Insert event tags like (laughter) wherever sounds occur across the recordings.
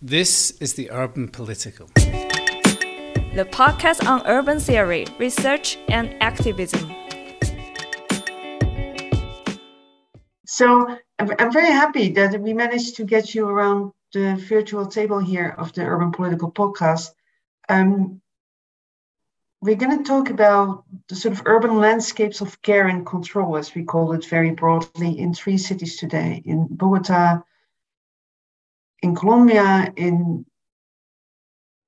This is the Urban Political, the podcast on urban theory, research, and activism. So I'm very happy that we managed to get you around the virtual table here of the Urban Political Podcast. Um, we're going to talk about the sort of urban landscapes of care and control, as we call it very broadly, in three cities today in Bogota, in Colombia, in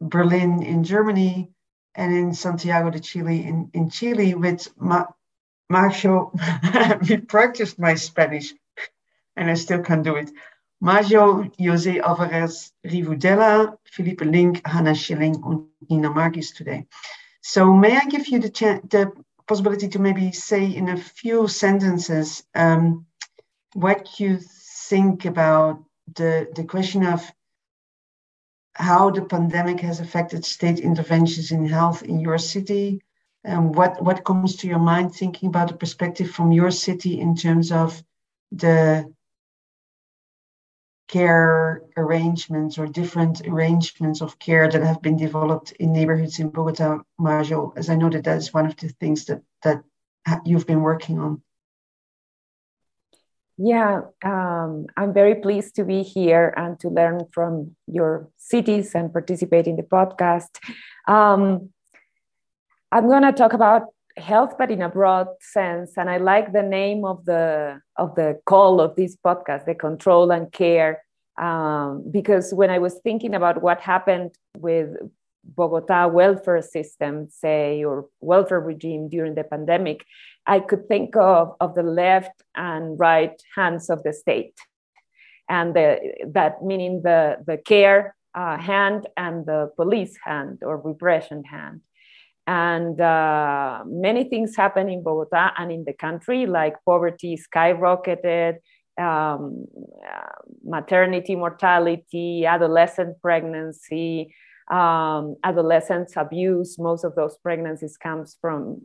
Berlin, in Germany, and in Santiago de Chile, in, in Chile, with Ma- Macho. we (laughs) practiced my Spanish, and I still can't do it. Maggio Jose Alvarez Rivadulla, Felipe Link, Hannah Schilling, and Nina Margies today. So may I give you the, the possibility to maybe say in a few sentences um, what you think about the, the question of how the pandemic has affected state interventions in health in your city and what, what comes to your mind thinking about the perspective from your city in terms of the care arrangements or different arrangements of care that have been developed in neighborhoods in Bogota, Majo, as I know that that is one of the things that, that you've been working on. Yeah, um, I'm very pleased to be here and to learn from your cities and participate in the podcast. Um, I'm going to talk about health, but in a broad sense, and I like the name of the of the call of this podcast, the control and care, um, because when I was thinking about what happened with Bogota welfare system, say, or welfare regime during the pandemic, I could think of, of the left and right hands of the state. And the, that meaning the, the care uh, hand and the police hand or repression hand. And uh, many things happen in Bogota and in the country, like poverty skyrocketed, um, uh, maternity mortality, adolescent pregnancy, um, adolescents abuse. Most of those pregnancies comes from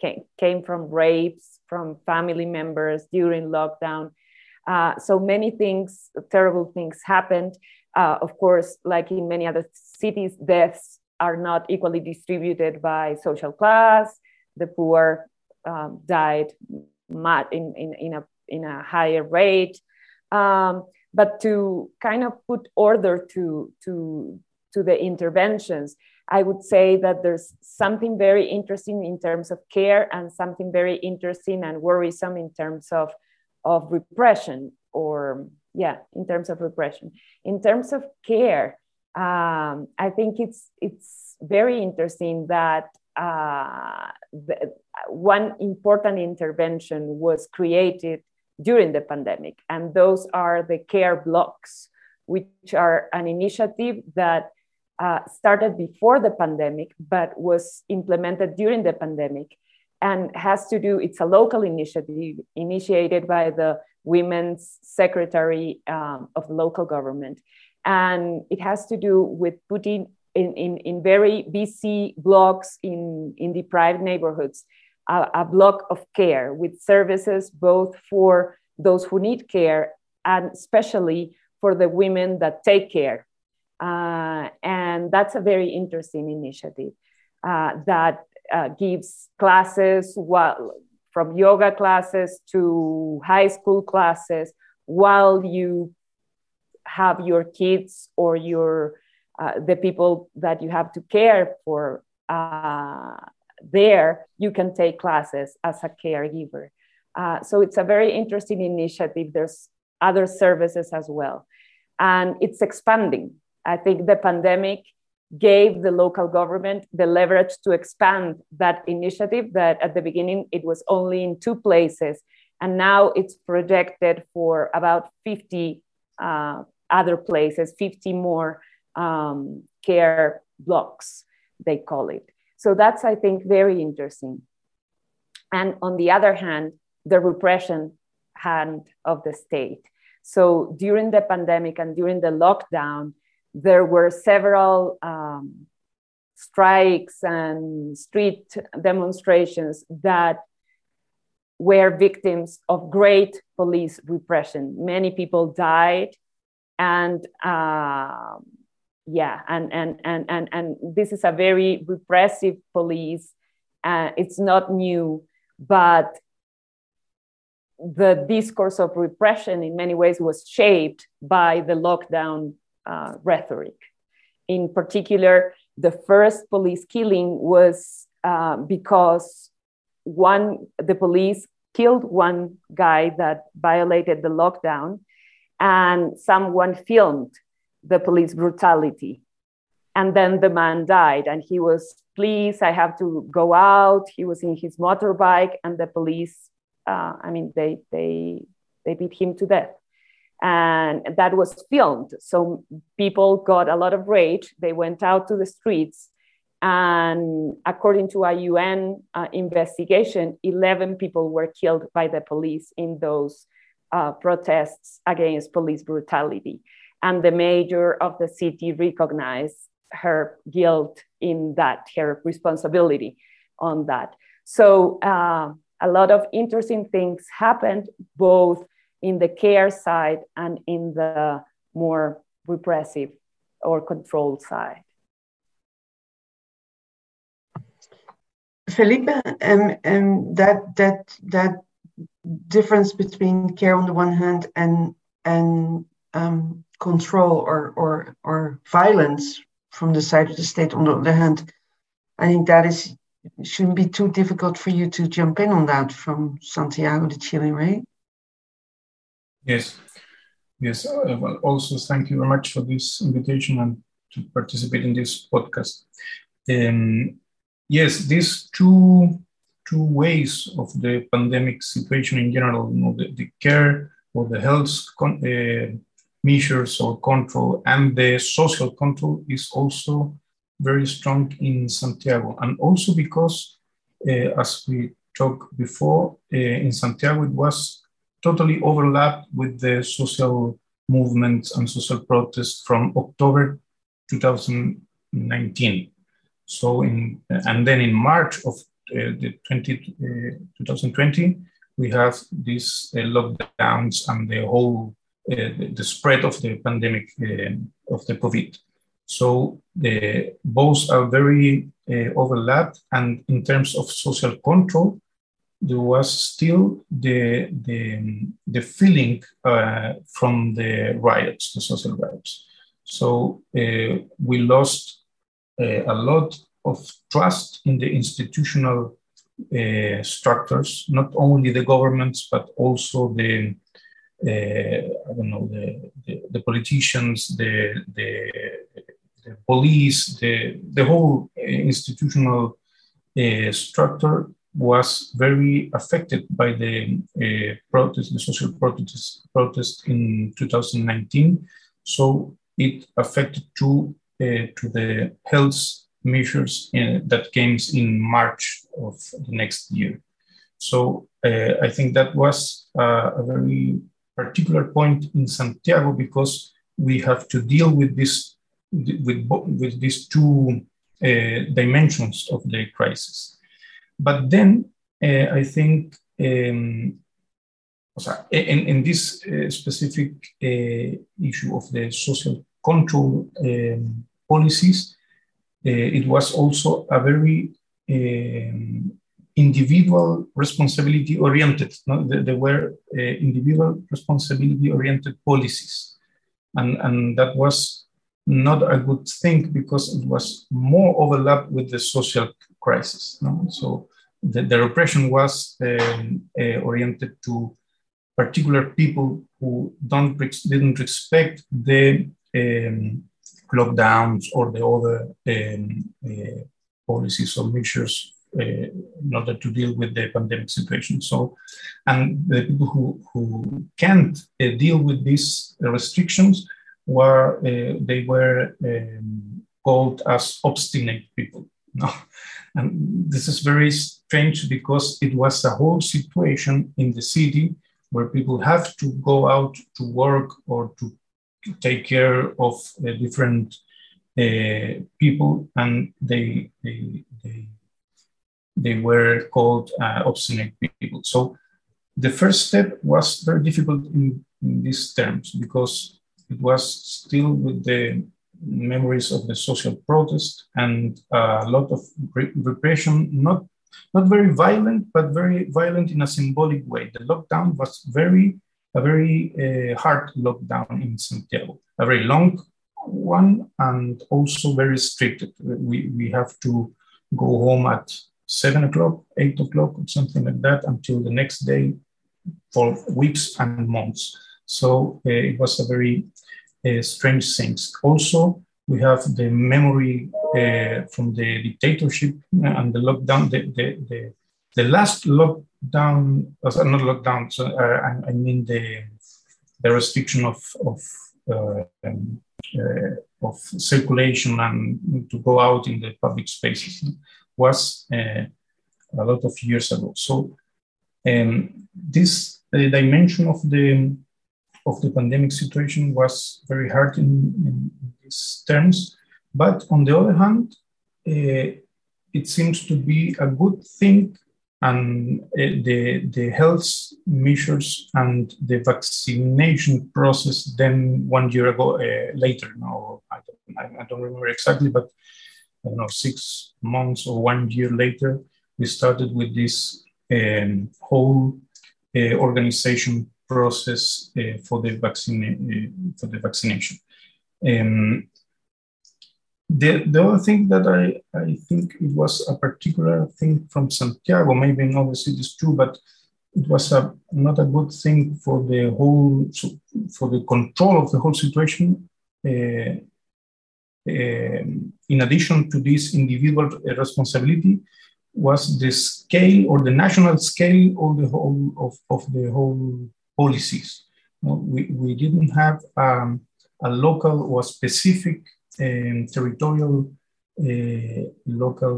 came, came from rapes from family members during lockdown. Uh, so many things, terrible things happened. Uh, of course, like in many other cities, deaths are not equally distributed by social class. The poor um, died in, in, in, a, in a higher rate. Um, but to kind of put order to, to, to the interventions, I would say that there's something very interesting in terms of care and something very interesting and worrisome in terms of, of repression or yeah, in terms of repression. In terms of care, um, I think it's it's very interesting that uh, the, one important intervention was created during the pandemic, and those are the care blocks, which are an initiative that uh, started before the pandemic but was implemented during the pandemic and has to do it's a local initiative initiated by the women's secretary um, of local government and it has to do with putting in, in, in very busy blocks in, in deprived neighborhoods a, a block of care with services both for those who need care and especially for the women that take care. Uh, and that's a very interesting initiative uh, that uh, gives classes while, from yoga classes to high school classes while you have your kids or your uh, the people that you have to care for uh, there you can take classes as a caregiver. Uh, so it's a very interesting initiative. There's other services as well. And it's expanding i think the pandemic gave the local government the leverage to expand that initiative that at the beginning it was only in two places and now it's projected for about 50 uh, other places, 50 more um, care blocks, they call it. So that's, I think, very interesting. And on the other hand, the repression hand of the state. So during the pandemic and during the lockdown, there were several um, strikes and street demonstrations that were victims of great police repression. Many people died and uh, yeah, and, and, and, and, and this is a very repressive police. Uh, it's not new, but the discourse of repression in many ways was shaped by the lockdown uh, rhetoric. In particular, the first police killing was uh, because one the police killed one guy that violated the lockdown, and someone filmed the police brutality. And then the man died, and he was, please, I have to go out. He was in his motorbike, and the police, uh, I mean, they, they, they beat him to death. And that was filmed. So people got a lot of rage. They went out to the streets. And according to a UN uh, investigation, 11 people were killed by the police in those uh, protests against police brutality and the mayor of the city recognized her guilt in that, her responsibility on that. So uh, a lot of interesting things happened both in the care side and in the more repressive or controlled side. Felipe, um, um, that that that difference between care on the one hand and and um, control or, or, or violence from the side of the state on the other hand, I think that is shouldn't be too difficult for you to jump in on that from Santiago de Chile, right? Yes, yes. Uh, well, also thank you very much for this invitation and to participate in this podcast. Um, yes, these two two ways of the pandemic situation in general, you know, the, the care or the health con- uh, measures or control, and the social control is also very strong in Santiago. And also because, uh, as we talked before, uh, in Santiago it was totally overlapped with the social movements and social protests from October 2019. So in and then in March of uh, the 20, uh, 2020, we have these uh, lockdowns and the whole uh, the, spread of the pandemic uh, of the COVID. So the, both are very uh, overlapped, and in terms of social control, there was still the the, the feeling uh, from the riots, the social riots. So uh, we lost uh, a lot of trust in the institutional structures, not only the governments but also the uh, I don't know, the, the, the politicians, the, the, the, police, the, the whole institutional uh, structure was very affected by the uh, protest, the social protest, protest in 2019. So it affected to, uh, to the health measures in, uh, that came in March of the next year. So uh, I think that was uh, a very particular point in Santiago because we have to deal with this with, with these two uh, dimensions of the crisis. But then uh, I think um, in, in this uh, specific uh, issue of the social control um, policies, uh, it was also a very um, individual responsibility oriented. No? There, were uh, individual responsibility oriented policies. And, and that was not a good thing because it was more overlap with the social crisis. No? So the, the repression was um, uh, oriented to particular people who don't didn't respect the um, lockdowns or the other um, uh, policies or measures uh, in order to deal with the pandemic situation. So, and the people who, who can't uh, deal with these restrictions were uh, they were um, called as obstinate people. (laughs) No? And this is very strange because it was a whole situation in the city where people have to go out to work or to take care of uh, different uh, people, and they, they, they they were called uh, obstinate people. So the first step was very difficult in, in these terms because it was still with the memories of the social protest and a lot of repression, not, not very violent, but very violent in a symbolic way. The lockdown was very, a very uh, hard lockdown in Santiago, a very long one and also very strict. We, we have to go home at seven o'clock, eight o'clock, or something like that until the next day for weeks and months. So uh, it was a very strange things. Also, we have the memory uh, from the dictatorship and the lockdown. The, the, the, the last lockdown, uh, not lockdown, so, uh, I, I, mean the, the restriction of, of uh, um, uh, of circulation and to go out in the public spaces was uh, a lot of years ago. So um, this dimension of the of the pandemic situation was very hard in, in these terms. But on the other hand, uh, it seems to be a good thing and uh, the, the health measures and the vaccination process then one year ago uh, later now I don't, I don't remember exactly but i don't know six months or one year later we started with this um, whole organization process uh, for the vaccine uh, for the vaccination um, the, the other thing that I, I think it was a particular thing from Santiago, maybe in other cities too, but it was a, not a good thing for the whole, for the control of the whole situation. Uh, in addition to this individual responsibility, was the scale or the national scale of the whole of, of the whole policies. we, we didn't have um, a local or specific um, territorial uh, local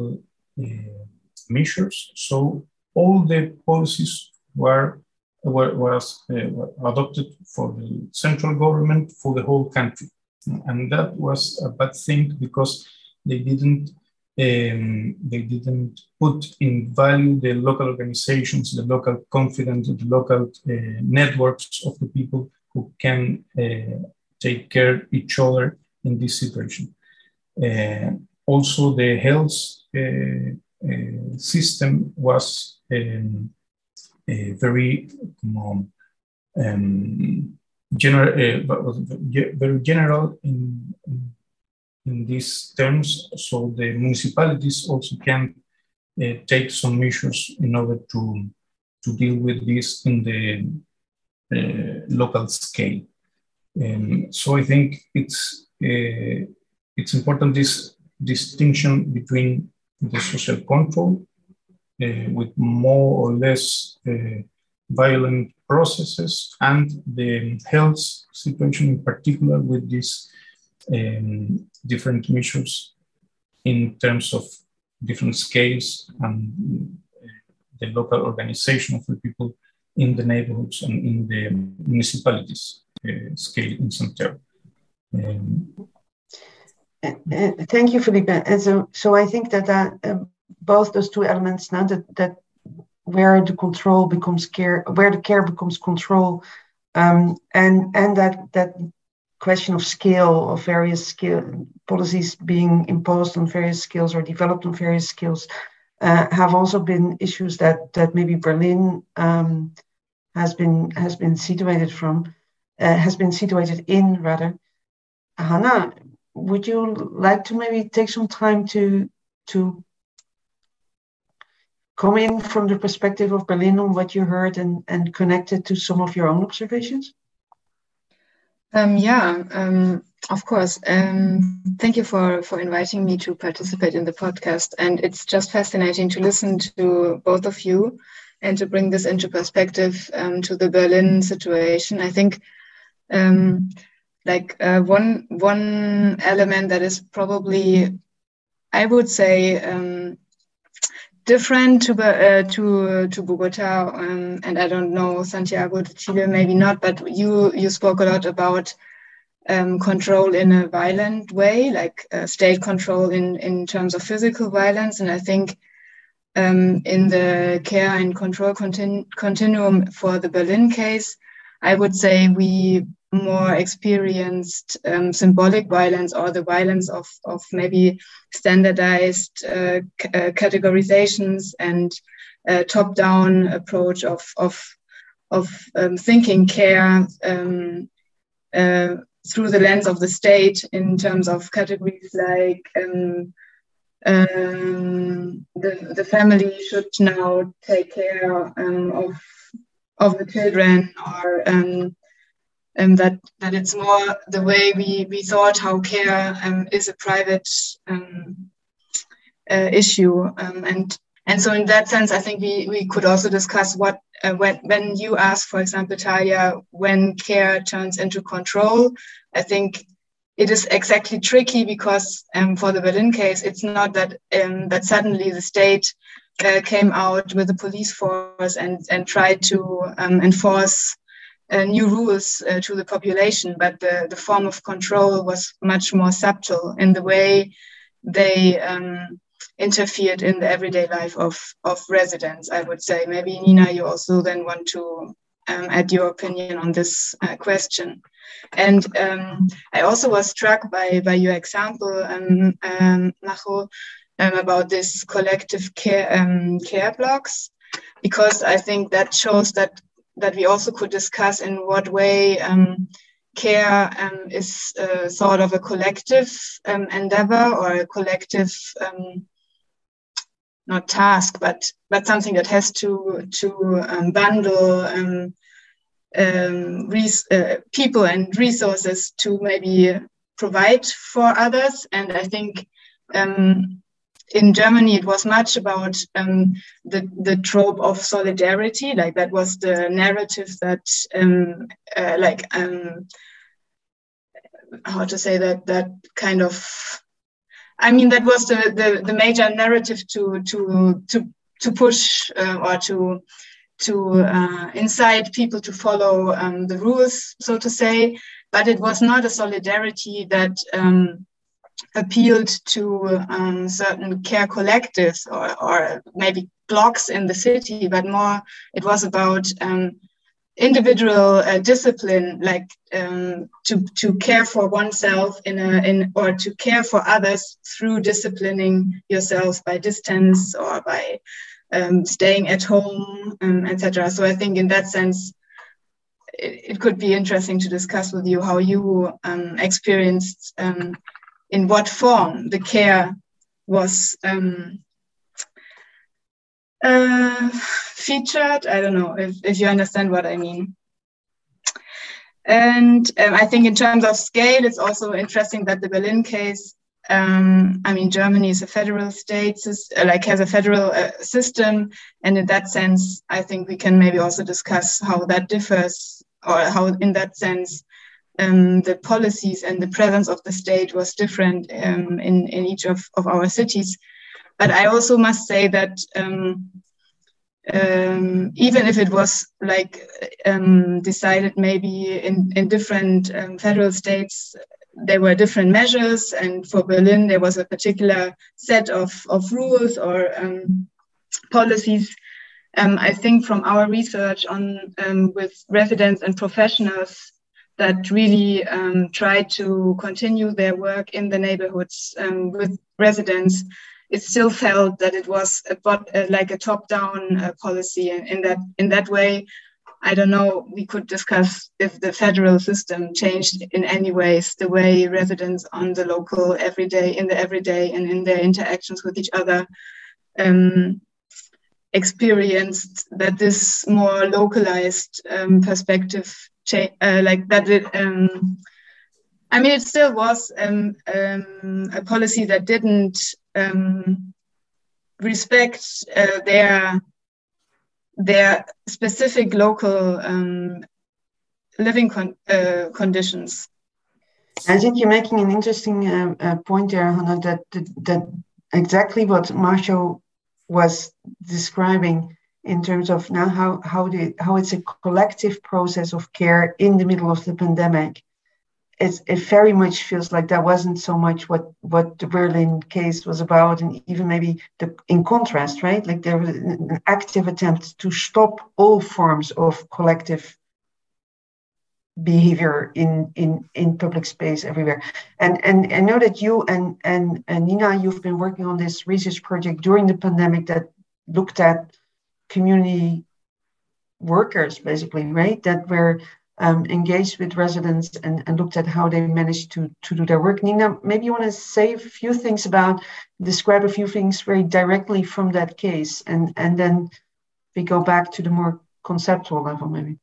uh, measures. So all the policies were, were was uh, adopted for the central government for the whole country, and that was a bad thing because they didn't um, they didn't put in value the local organizations, the local confidence, the local uh, networks of the people who can uh, take care each other in this situation. Uh, also, the health uh, uh, system was um, very um, um, general, very general in, in these terms. So the municipalities also can uh, take some measures in order to, to deal with this in the uh, local scale. Um, so I think it's uh, it's important this distinction between the social control uh, with more or less uh, violent processes and the health situation in particular with these um, different measures in terms of different scales and the local organization of the people in the neighborhoods and in the municipalities uh, scale in Santiago. Um, uh, thank you, Felipe. And so, so I think that um, both those two elements now that that where the control becomes care, where the care becomes control, um, and and that that question of scale of various skill policies being imposed on various skills or developed on various skills uh, have also been issues that that maybe Berlin um, has been has been situated from uh, has been situated in rather Hannah, would you like to maybe take some time to to come in from the perspective of Berlin on what you heard and, and connect it to some of your own observations? Um, yeah, um, of course. Um, thank you for, for inviting me to participate in the podcast. And it's just fascinating to listen to both of you and to bring this into perspective um, to the Berlin situation. I think um, like uh, one one element that is probably I would say um, different to uh, to to Bogota um, and I don't know Santiago de Chile maybe not but you you spoke a lot about um, control in a violent way like uh, state control in in terms of physical violence. And I think um, in the care and control continu continuum for the Berlin case I would say we more experienced um, symbolic violence or the violence of, of maybe standardized uh, uh, categorizations and top down approach of, of, of um, thinking care um, uh, through the lens of the state in terms of categories like um, um, the, the family should now take care um, of of the children or um, that that it's more the way we, we thought how care um, is a private um, uh, issue um, and and so in that sense I think we, we could also discuss what uh, when when you ask for example Talja when care turns into control I think it is exactly tricky because um, for the Berlin case it's not that um, that suddenly the state uh, came out with the police force and and tried to enforce new rules uh, to the population, but the, the form of control was much more subtle in the way they um, interfered in the everyday life of, of residents, I would say. Maybe, Nina, you also then want to um, add your opinion on this uh, question. And um, I also was struck by, by your example, um, um, Majo, um, about this collective care, um, care blocks, because I think that shows that that we also could discuss in what way um, care um, is uh, sort of a collective um, endeavor or a collective um, not task but but something that has to to um, bundle um, uh, people and resources to maybe provide for others. And i think um, in Germany, it was much about um, the, the trope of solidarity. Like that was the narrative that, um, uh, like, um, how to say that, that kind of, I mean, that was the, the, the major narrative to, to, to, to push uh, or to, to uh, incite people to follow um, the rules, so to say. But it was not a solidarity that um, appealed to um, certain care collectives or, or maybe blocks in the city, but more it was about um, individual uh, discipline, like um, to to care for oneself in a in or to care for others through disciplining yourself by distance or by um, staying at home, um, etc. So I think in that sense. It, it, could be interesting to discuss with you how you um, experienced in what form the care was um, uh, featured. I don't know if, if you understand what I mean. And um, I think in terms of scale, it's also interesting that the Berlin case, um, I mean, Germany is a federal state, like has a federal uh, system. And in that sense, I think we can maybe also discuss how that differs or how in that sense um, the policies and the presence of the state was different um, in, in each of, of our cities. But I also must say that um, um even if it was like um, decided maybe in, in different um, federal states, there were different measures. And for Berlin, there was a particular set of, of rules or policies. I think from our research on with residents and professionals, that really um, try to continue their work in the neighborhoods um, with residents, it still felt that it was a, uh, like a top-down uh, policy. And in that in that way, I don't know. We could discuss if the federal system changed in any ways the way residents on the local everyday, in the everyday, and in their interactions with each other. Um, experienced that this more localized um, perspective uh, like that it, um, I mean, it still was um, um, a policy that didn't um, respect uh, their their specific local um, living con uh, conditions. I think you're making an interesting uh, uh, point there, Hannah, that, that, that exactly what Marshall was describing in terms of now how how the how it's a collective process of care in the middle of the pandemic. It's, it very much feels like that wasn't so much what what the Berlin case was about, and even maybe the in contrast, right? Like there was an active attempt to stop all forms of collective behavior in in in public space everywhere and and i know that you and and, and nina you've been working on this research project during the pandemic that looked at community workers basically right that were um, engaged with residents and, and looked at how they managed to, to do their work. Nina, maybe you want to say a few things about, describe a few things very directly from that case, and, and then we go back to the more conceptual level, maybe.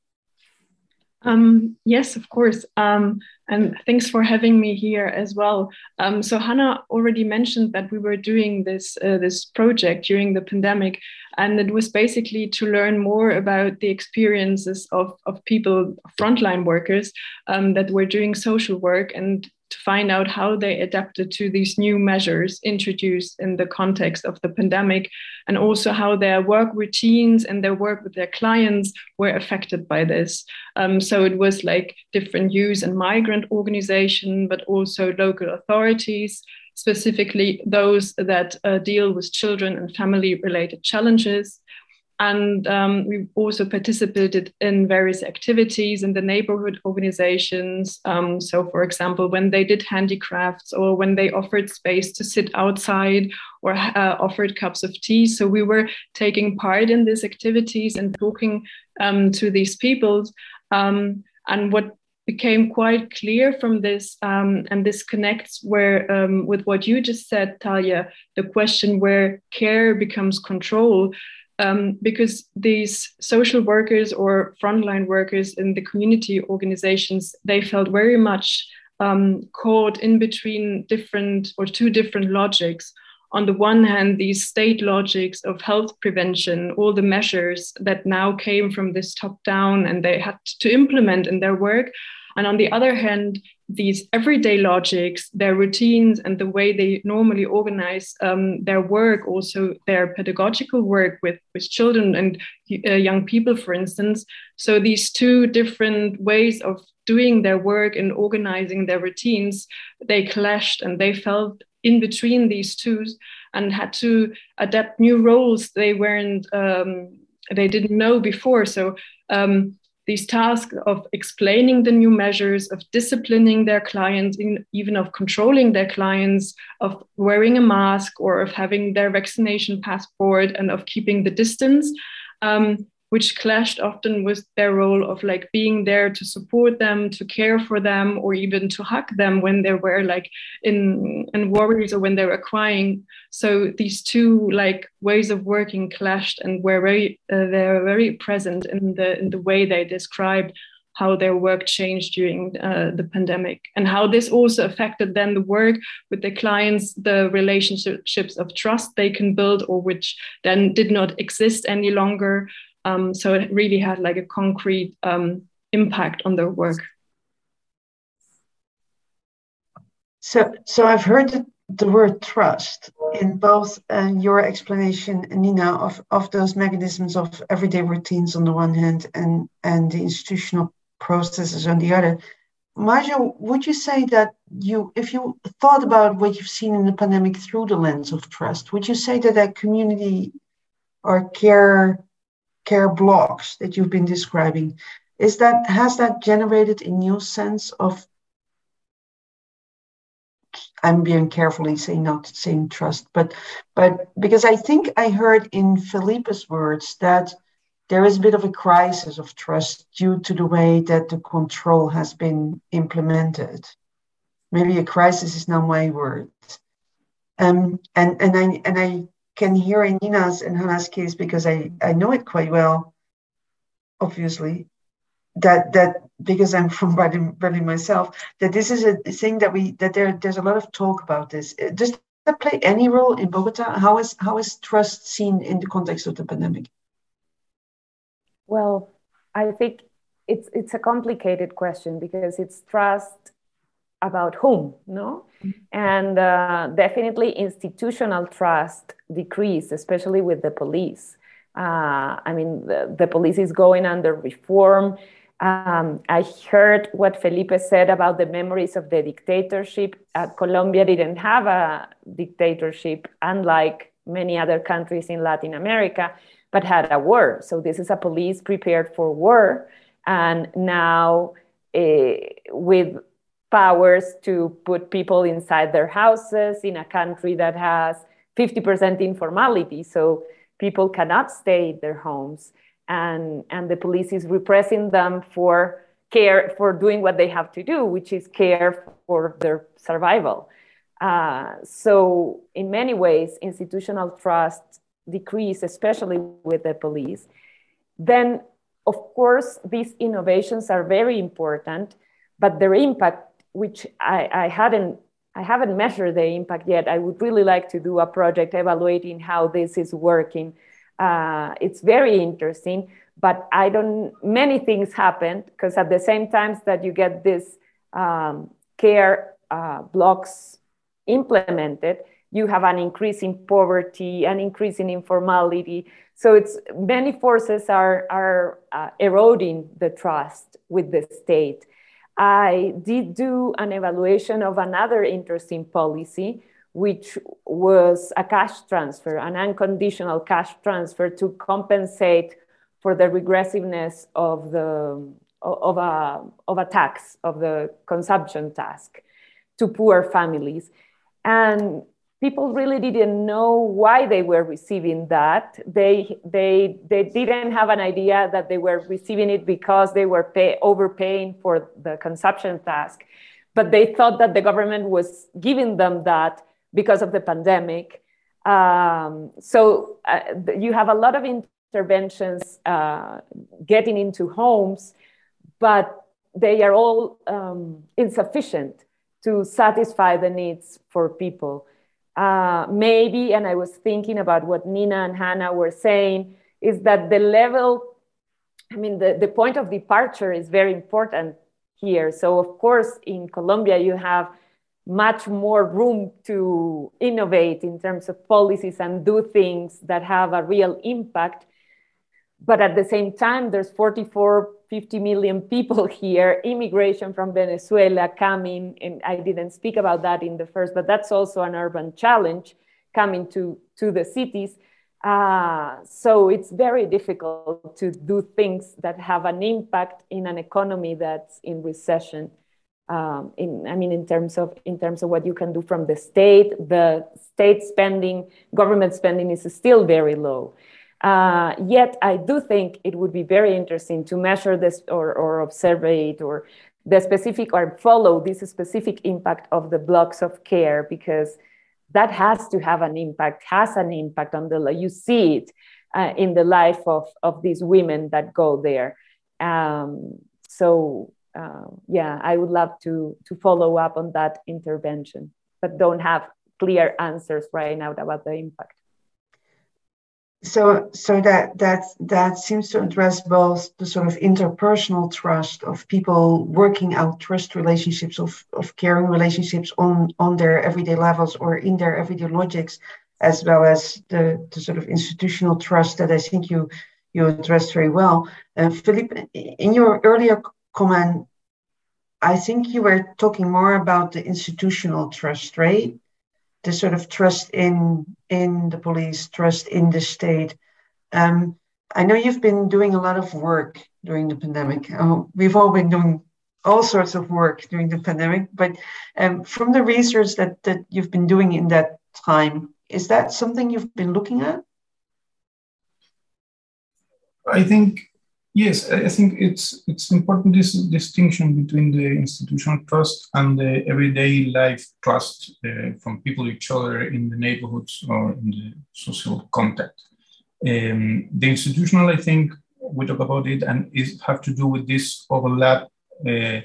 Um, yes, of course. Um, and thanks for having me here as well. Um, so Hannah already mentioned that we were doing this uh, this project during the pandemic, and it was basically to learn more about the experiences of of people, frontline workers um, that were doing social work and to find out how they adapted to these new measures introduced in the context of the pandemic, and also how their work routines and their work with their clients were affected by this. Um, so it was like different youth and migrant organization, but also local authorities, specifically those that uh, deal with children and family related challenges. And um, we also participated in various activities in the neighborhood organizations. Um, so, for example, when they did handicrafts or when they offered space to sit outside or uh, offered cups of tea. So, we were taking part in these activities and talking um, to these people. Um, and what became quite clear from this, um, and this connects where um, with what you just said, Talja, the question where care becomes control um, because these social workers or frontline workers in the community organizations they felt very much um, caught in between different or two different logics on the one hand these state logics of health prevention all the measures that now came from this top down and they had to implement in their work and on the other hand these everyday logics, their routines, and the way they normally organize um, their work, also their pedagogical work with, with children and uh, young people, for instance. So, these two different ways of doing their work and organizing their routines, they clashed and they felt in between these two and had to adapt new roles they weren't, um, they didn't know before. So, um, these tasks of explaining the new measures, of disciplining their clients, in, even of controlling their clients, of wearing a mask or of having their vaccination passport and of keeping the distance. Um, which clashed often with their role of like being there to support them, to care for them, or even to hug them when they were like in in worries or when they were crying. So these two like ways of working clashed and were very uh, they're very present in the in the way they described how their work changed during uh, the pandemic and how this also affected then the work with the clients the relationships of trust they can build or which then did not exist any longer um, so it really had like a concrete um, impact on their work. So, so I've heard the word trust in both uh, your explanation, Nina, of, of those mechanisms of everyday routines on the one hand and, and the institutional processes on the other. Majo, would you say that you, if you thought about what you've seen in the pandemic through the lens of trust, would you say that that community or care care blocks that you've been describing is that has that generated a new sense of i'm being carefully saying not saying trust but but because i think i heard in felipe's words that there is a bit of a crisis of trust due to the way that the control has been implemented. Maybe a crisis is not my word um, and and i and i can hear in Nina's and Hannah's case because I, I know it quite well, obviously, that that because I'm from Berlin, Berlin myself, that this is a thing that we that there there's a lot of talk about this. Uh, does that play any role in Bogota? How is how is trust seen in the context of the pandemic? Well, I think it's it's a complicated question because it's trust about whom, no? And uh, definitely institutional trust decreased, especially with the police. Uh, I mean, the, the, police is going under reform. Um, I heard what Felipe said about the memories of the dictatorship. Uh, Colombia didn't have a dictatorship, unlike many other countries in Latin America, but had a war. So this is a police prepared for war. And now uh, with powers to put people inside their houses in a country that has 50% informality. So people cannot stay in their homes and, and the police is repressing them for care for doing what they have to do, which is care for their survival. Uh, so in many ways, institutional trust decrease, especially with the police. Then, of course, these innovations are very important, but their impact, which I, I hadn't I haven't measured the impact yet. I would really like to do a project evaluating how this is working. Uh, it's very interesting, but I don't, many things happened because at the same times that you get this um, care uh, blocks implemented, you have an increase in poverty, an increase in informality. So it's many forces are, are uh, eroding the trust with the state. I did do an evaluation of another interesting policy, which was a cash transfer, an unconditional cash transfer to compensate for the regressiveness of the of a of a tax of the consumption tax to poor families. And people really didn't know why they were receiving that. They they they didn't have an idea that they were receiving it because they were pay, overpaying for the consumption task. But they thought that the government was giving them that because of the pandemic. Um, so uh, you have a lot of interventions uh, getting into homes, but they are all um, insufficient to satisfy the needs for people. Uh, maybe, and I was thinking about what Nina and Hannah were saying, is that the level, I mean, the, the point of departure is very important here. So, of course, in Colombia, you have much more room to innovate in terms of policies and do things that have a real impact but at the same time there's 44 50 million people here immigration from venezuela coming and i didn't speak about that in the first but that's also an urban challenge coming to to the cities uh, so it's very difficult to do things that have an impact in an economy that's in recession um, in, I mean, in terms of in terms of what you can do from the state, the state spending, government spending is still very low. Uh, yet I do think it would be very interesting to measure this or, or observe it or the specific or follow this specific impact of the blocks of care because that has to have an impact, has an impact on the, you see it uh, in the life of, of these women that go there. Um, so uh, yeah, I would love to, to follow up on that intervention, but don't have clear answers right now about the impact so so that that that seems to address both the sort of interpersonal trust of people working out trust relationships of, of caring relationships on on their everyday levels or in their everyday logics as well as the, the sort of institutional trust that i think you you addressed very well. Uh, Felipe in your earlier comment i think you were talking more about the institutional trust right the sort of trust in in the police, trust in the state. Um, I know you've been doing a lot of work during the pandemic. Uh, we've all been doing all sorts of work during the pandemic, but um, from the research that that you've been doing in that time, is that something you've been looking at? I think Yes, I think it's it's important this distinction between the institutional trust and the everyday life trust uh, from people each other in the neighborhoods or in the social contact. Um, the institutional, I think, we talk about it and it have to do with this overlap, uh,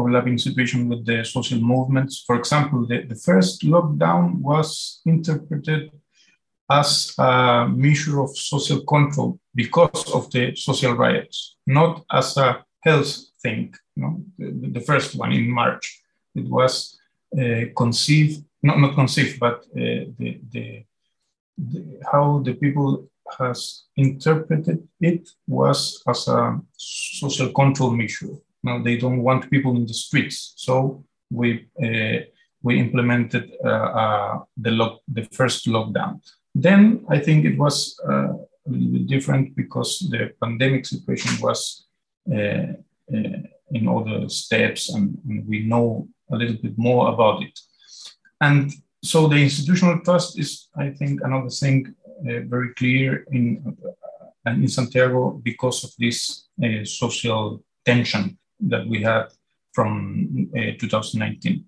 overlapping situation with the social movements. For example, the, the first lockdown was interpreted as a measure of social control because of the social riots, not as a health thing. You know, the, the first one in March, it was uh, conceived, not, not conceived, but uh, the, the, the, how the people has interpreted it was as a social control measure. Now they don't want people in the streets, so we uh, we implemented uh, uh, the lock, the first lockdown. Then I think it was uh, a little bit different because the pandemic situation was uh, uh, in all the steps and, and we know a little bit more about it. And so the institutional trust is, I think, another thing uh, very clear in, uh, in Santiago because of this uh, social tension that we had from uh, 2019.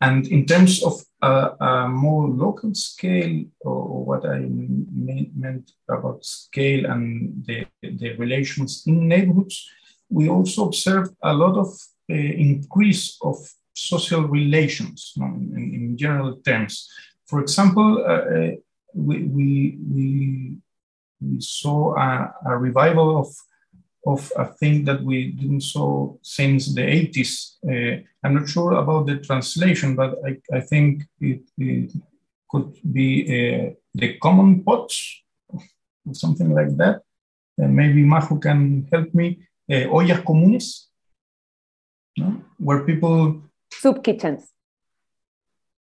And in terms of a more local scale, or what I meant about scale and the, the relations in neighborhoods, we also observed a lot of uh, increase of social relations you know, in, in, general terms. For example, uh, uh, we, we, we, we, saw a, a, revival of, of a thing that we didn't saw since the 80s. Uh, I'm not sure about the translation, but I, I think it, it could be uh, the common pots, or something like that. Uh, maybe Majo can help me. ollas comunes, no? where people soup kitchens.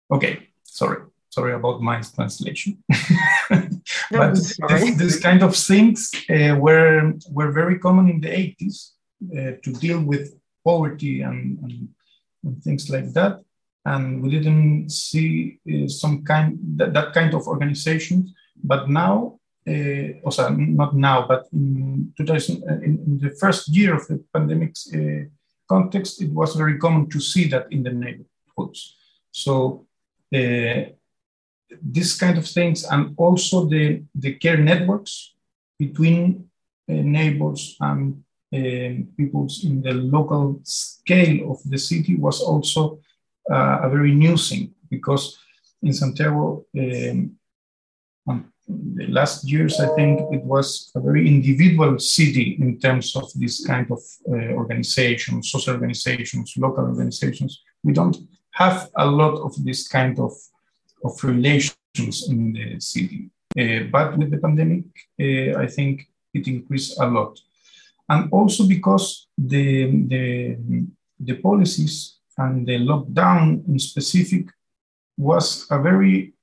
Okay, sorry, sorry about my translation. (laughs) (laughs) but this, this, kind of things uh, were were very common in the 80s uh, to deal with poverty and, and, and, things like that. And we didn't see uh, some kind that, that kind of organizations. But now, uh, also not now, but in 2000, uh, in, in, the first year of the pandemic uh, context, it was very common to see that in the neighborhoods. So this kind of things, and also the, the care networks between uh, neighbors and uh, people in the local scale of the city was also uh, a very new thing because in Santiago, um, the last years, I think it was a very individual city in terms of this kind of uh, social organizations, local organizations. We don't have a lot of this kind of, of relations in the city. Uh, but with the pandemic, uh, I think it increased a lot. And also because the, the, the policies and the lockdown in specific was a very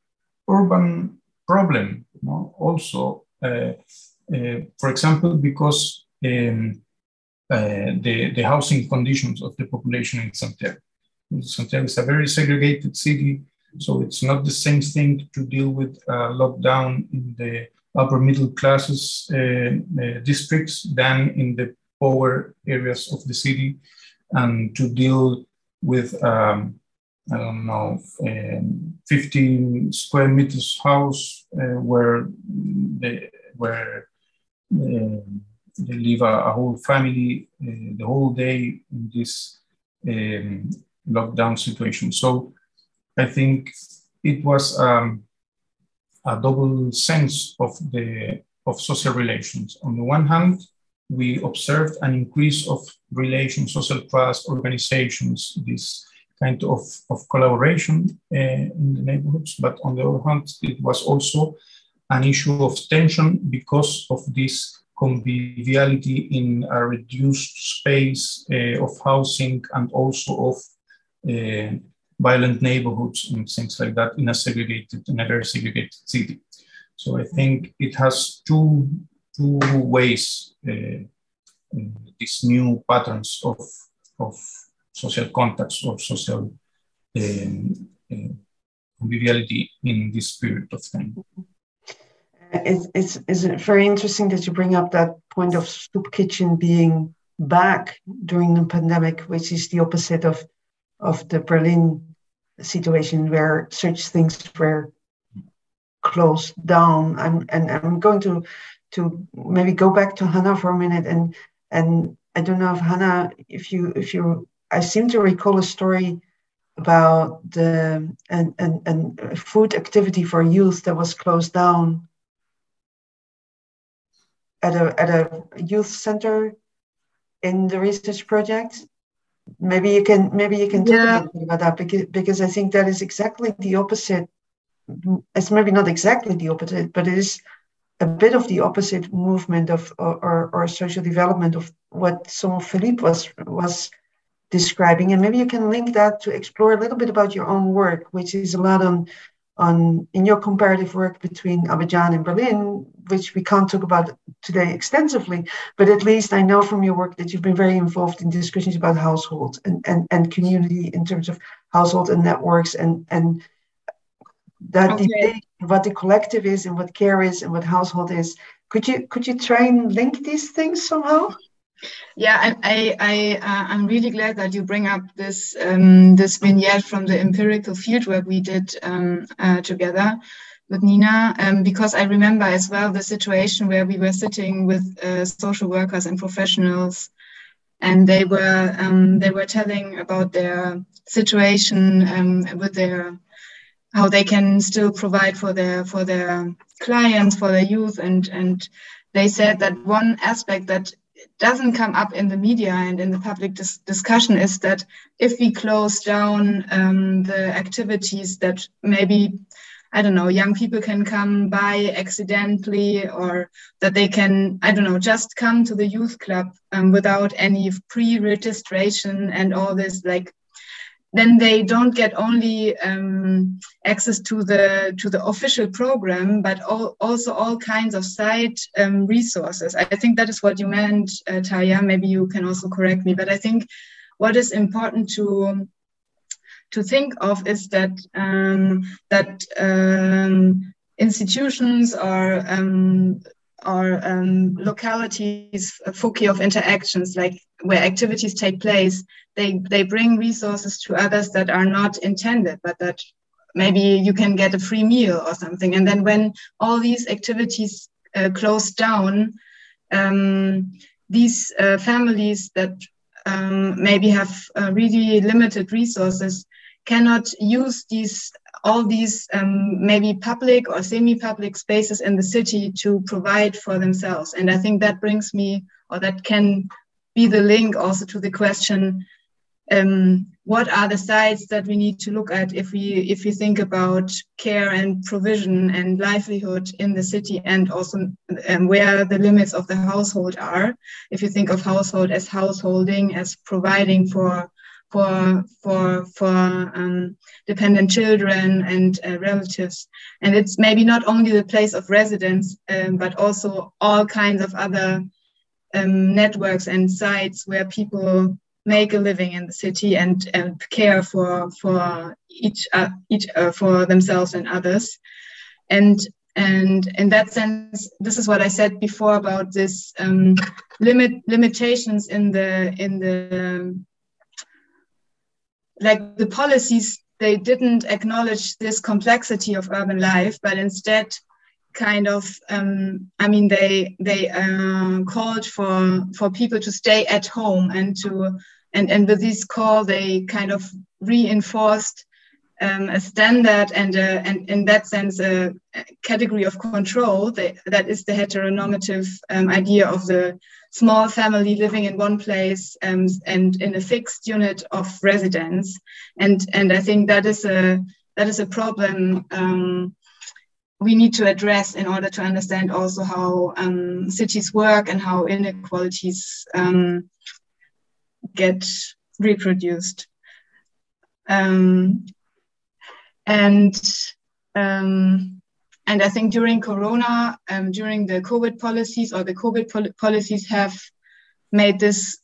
urban problem no? also, uh, uh, for example, because um, uh, the, the housing conditions of the population in Santiago. Santiago is a very segregated city, so it's not the same thing to deal with a lockdown in the upper middle classes districts than in the poor areas of the city and to deal with um, I don't know, um, 15 square meters house uh, where they where uh, they live a, a whole family uh, the whole day in this um, lockdown situation. So I think it was um, a double sense of the of social relations. On the one hand, we observed an increase of relations, social trust, organizations, this kind of, of collaboration uh, in the neighborhoods. But on the other hand, it was also an issue of tension because of this conviviality in a reduced space uh, of housing and also of uh, violent neighborhoods and things like that in a segregated, in a very segregated city. So I think it has two, two ways, uh, these new patterns of, of social contacts or social um, uh, conviviality in this period of time. It's, it's, it's very interesting that you bring up that point of soup kitchen being back during the pandemic, which is the opposite of, of the Berlin situation where such things were closed down. I'm, and I'm going to to maybe go back to Hannah for a minute and and I don't know if Hannah, if you if you I seem to recall a story about the and, and, and food activity for youth that was closed down at a at a youth center in the research project. Maybe you can maybe you can talk yeah. a little bit about that because because I think that is exactly the opposite. It's maybe not exactly the opposite, but it is a bit of the opposite movement of or, or, or social development of what some of Felipe was was describing. And maybe you can link that to explore a little bit about your own work, which is a lot on on in your comparative work between Abidjan and Berlin, which we can't talk about today extensively, but at least I know from your work that you've been very involved in discussions about household and, and, and community in terms of household and networks and and that okay. debate what the collective is and what care is and what household is. Could you could you try and link these things somehow? Yeah, I, I, I uh, I'm really glad that you bring up this um, this vignette from the empirical fieldwork we did um, uh, together with Nina, um, because I remember as well the situation where we were sitting with uh, social workers and professionals, and they were um, they were telling about their situation um, with their how they can still provide for their for their clients for their youth and and they said that one aspect that doesn't come up in the media and in the public dis discussion is that if we close down um, the activities that maybe I don't know, young people can come by accidentally, or that they can, I don't know, just come to the youth club um, without any pre registration and all this like then they don't get only um, access to the to the official program, but all, also all kinds of side um, resources. I think that is what you meant, uh, Talja. Maybe you can also correct me, but I think what is important to to think of is that um, that um, institutions or um, or um, localities, foci of interactions, like where activities take place, they, they bring resources to others that are not intended, but that maybe you can get a free meal or something. And then when all these activities uh, close down, um, these uh, families that um, maybe have uh, really limited resources cannot use these all these um, maybe public or semi-public spaces in the city to provide for themselves. And I think that brings me, or that can be the link also to the question, um, what are the sides that we need to look at if we if we think about care and provision and livelihood in the city and also um, where the limits of the household are if you think of household as householding as providing for for for for um, dependent children and uh, relatives. And it's maybe not only the place of residence um, but also all kinds of other um, networks and sites where people make a living in the city and, and care for for each uh, each uh, for themselves and others. And and in that sense this is what i said before about this um, limit limitations in the in the like the policies they didn't acknowledge this complexity of urban life but instead kind of um, i mean they they uh, called for for people to stay at home and to and and with this call they kind of reinforced um, a standard and uh, and in that sense a category of control that, that is the heteronormative um, idea of the small family living in one place um, and in a fixed unit of residence. And, and I think that is a, that is a problem um, we need to address in order to understand also how um, cities work and how inequalities um, get reproduced. Um, and um, and I think during Corona, um, during the COVID policies or the COVID pol policies have made this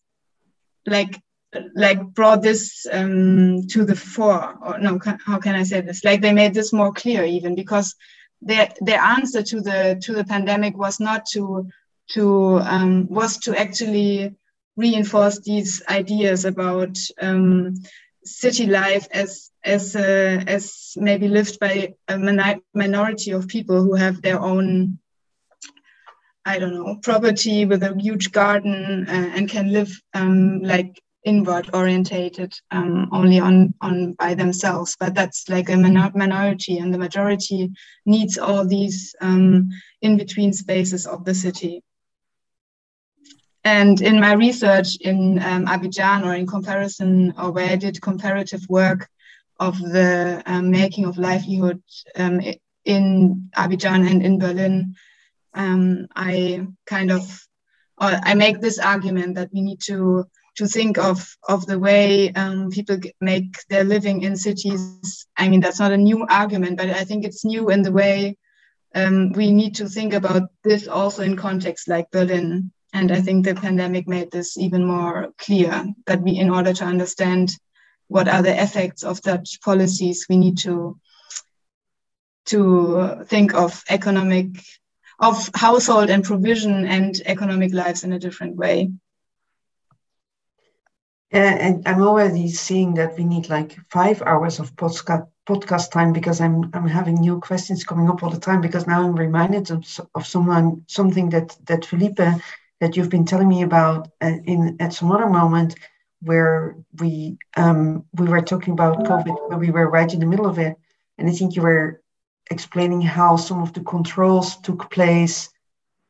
like like brought this um, to the fore or no how can i say this? Like they made this more clear even because their their answer to the to the pandemic was not to to um, was to actually reinforce these ideas about um, city life as as uh, as maybe lived by a minority of people who have their own I don't know property with a huge garden uh, and can live um, like inward orientated um, only on on by themselves. But that's like a minor minority and the majority needs all these um, in between spaces of the city and in my research in um, Abidjan or in comparison, or where I did comparative work of the um, making of livelihood um, in Abidjan and in Berlin, um, I kind of, I make this argument that we need to to think of of the way um, people make their living in cities. I mean, that's not a new argument, but I think it's new in the way um, we need to think about this also in context like Berlin. And I mm-hmm. think the pandemic made this even more clear that we, in order to understand what are the effects of such policies, we need to to think of economic of household and provision and economic lives in a different way. and I'm already seeing that we need like five hours of podcast podcast time because I'm I'm having new questions coming up all the time because now I'm reminded of, of someone something that that Felipe that you've been telling me about uh, in at some other moment where we um, we were talking about COVID where we were right in the middle of it. And I think you were explaining how some of the controls took place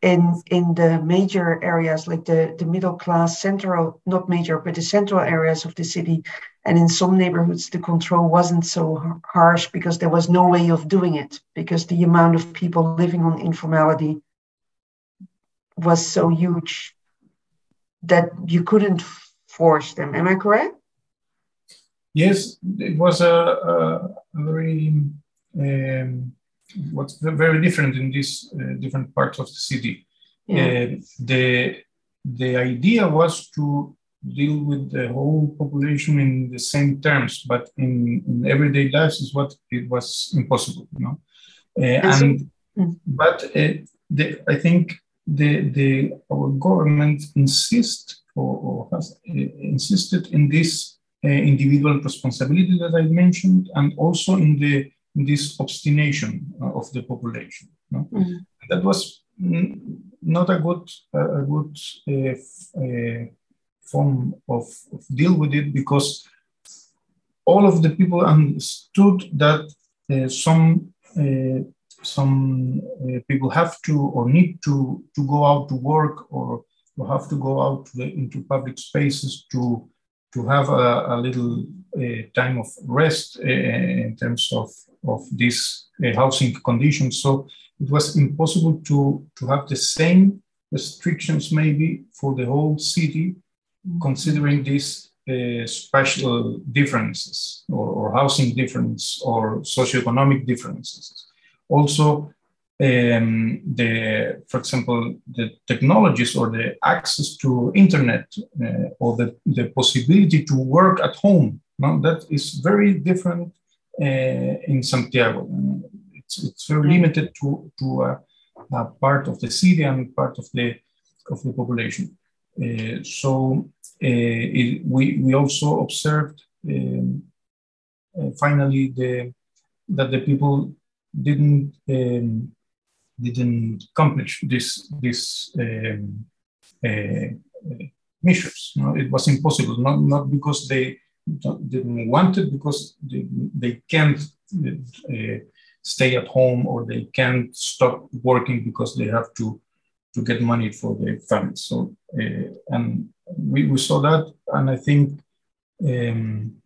in in the major areas like the the middle class central not major but the central areas of the city. And in some neighborhoods the control wasn't so harsh because there was no way of doing it because the amount of people living on informality was so huge that you couldn't force them am i correct yes it was a, a, very um, what's very different in these uh, different parts of the city. Yeah. Uh, the the idea was to deal with the whole population in the same terms, but in, in everyday lives is what it was impossible, you know. Uh, and mm. but uh, the, I think the the our government insist or, or has uh, insisted in this uh, individual responsibility that I mentioned, and also in the this obstination uh, of the population. No? Mm-hmm. That was not a good a good uh, uh, form of, of, deal with it because all of the people understood that uh, some uh, some uh, people have to or need to to go out to work or, or have to go out to the, into public spaces to to have a, a little time of rest in terms of of these uh, housing conditions. So it was impossible to, to have the same restrictions maybe for the whole city, considering these uh, special differences or, or, housing difference or socioeconomic differences. Also, um, the, for example, the technologies or the access to internet uh, or the, the possibility to work at home, no, that is very different uh, in Santiago. It's, it's very limited to, to a, a, part of the city and part of the, of the population. Uh, so uh, it, we, we also observed um, finally the, that the people didn't um, didn't accomplish this this um, uh, measures. No, it was impossible. Not not because they didn't want it because they, they can't uh, stay at home or they can't stop working because they have to to get money for their families. So uh, and we, we saw that, and I think um,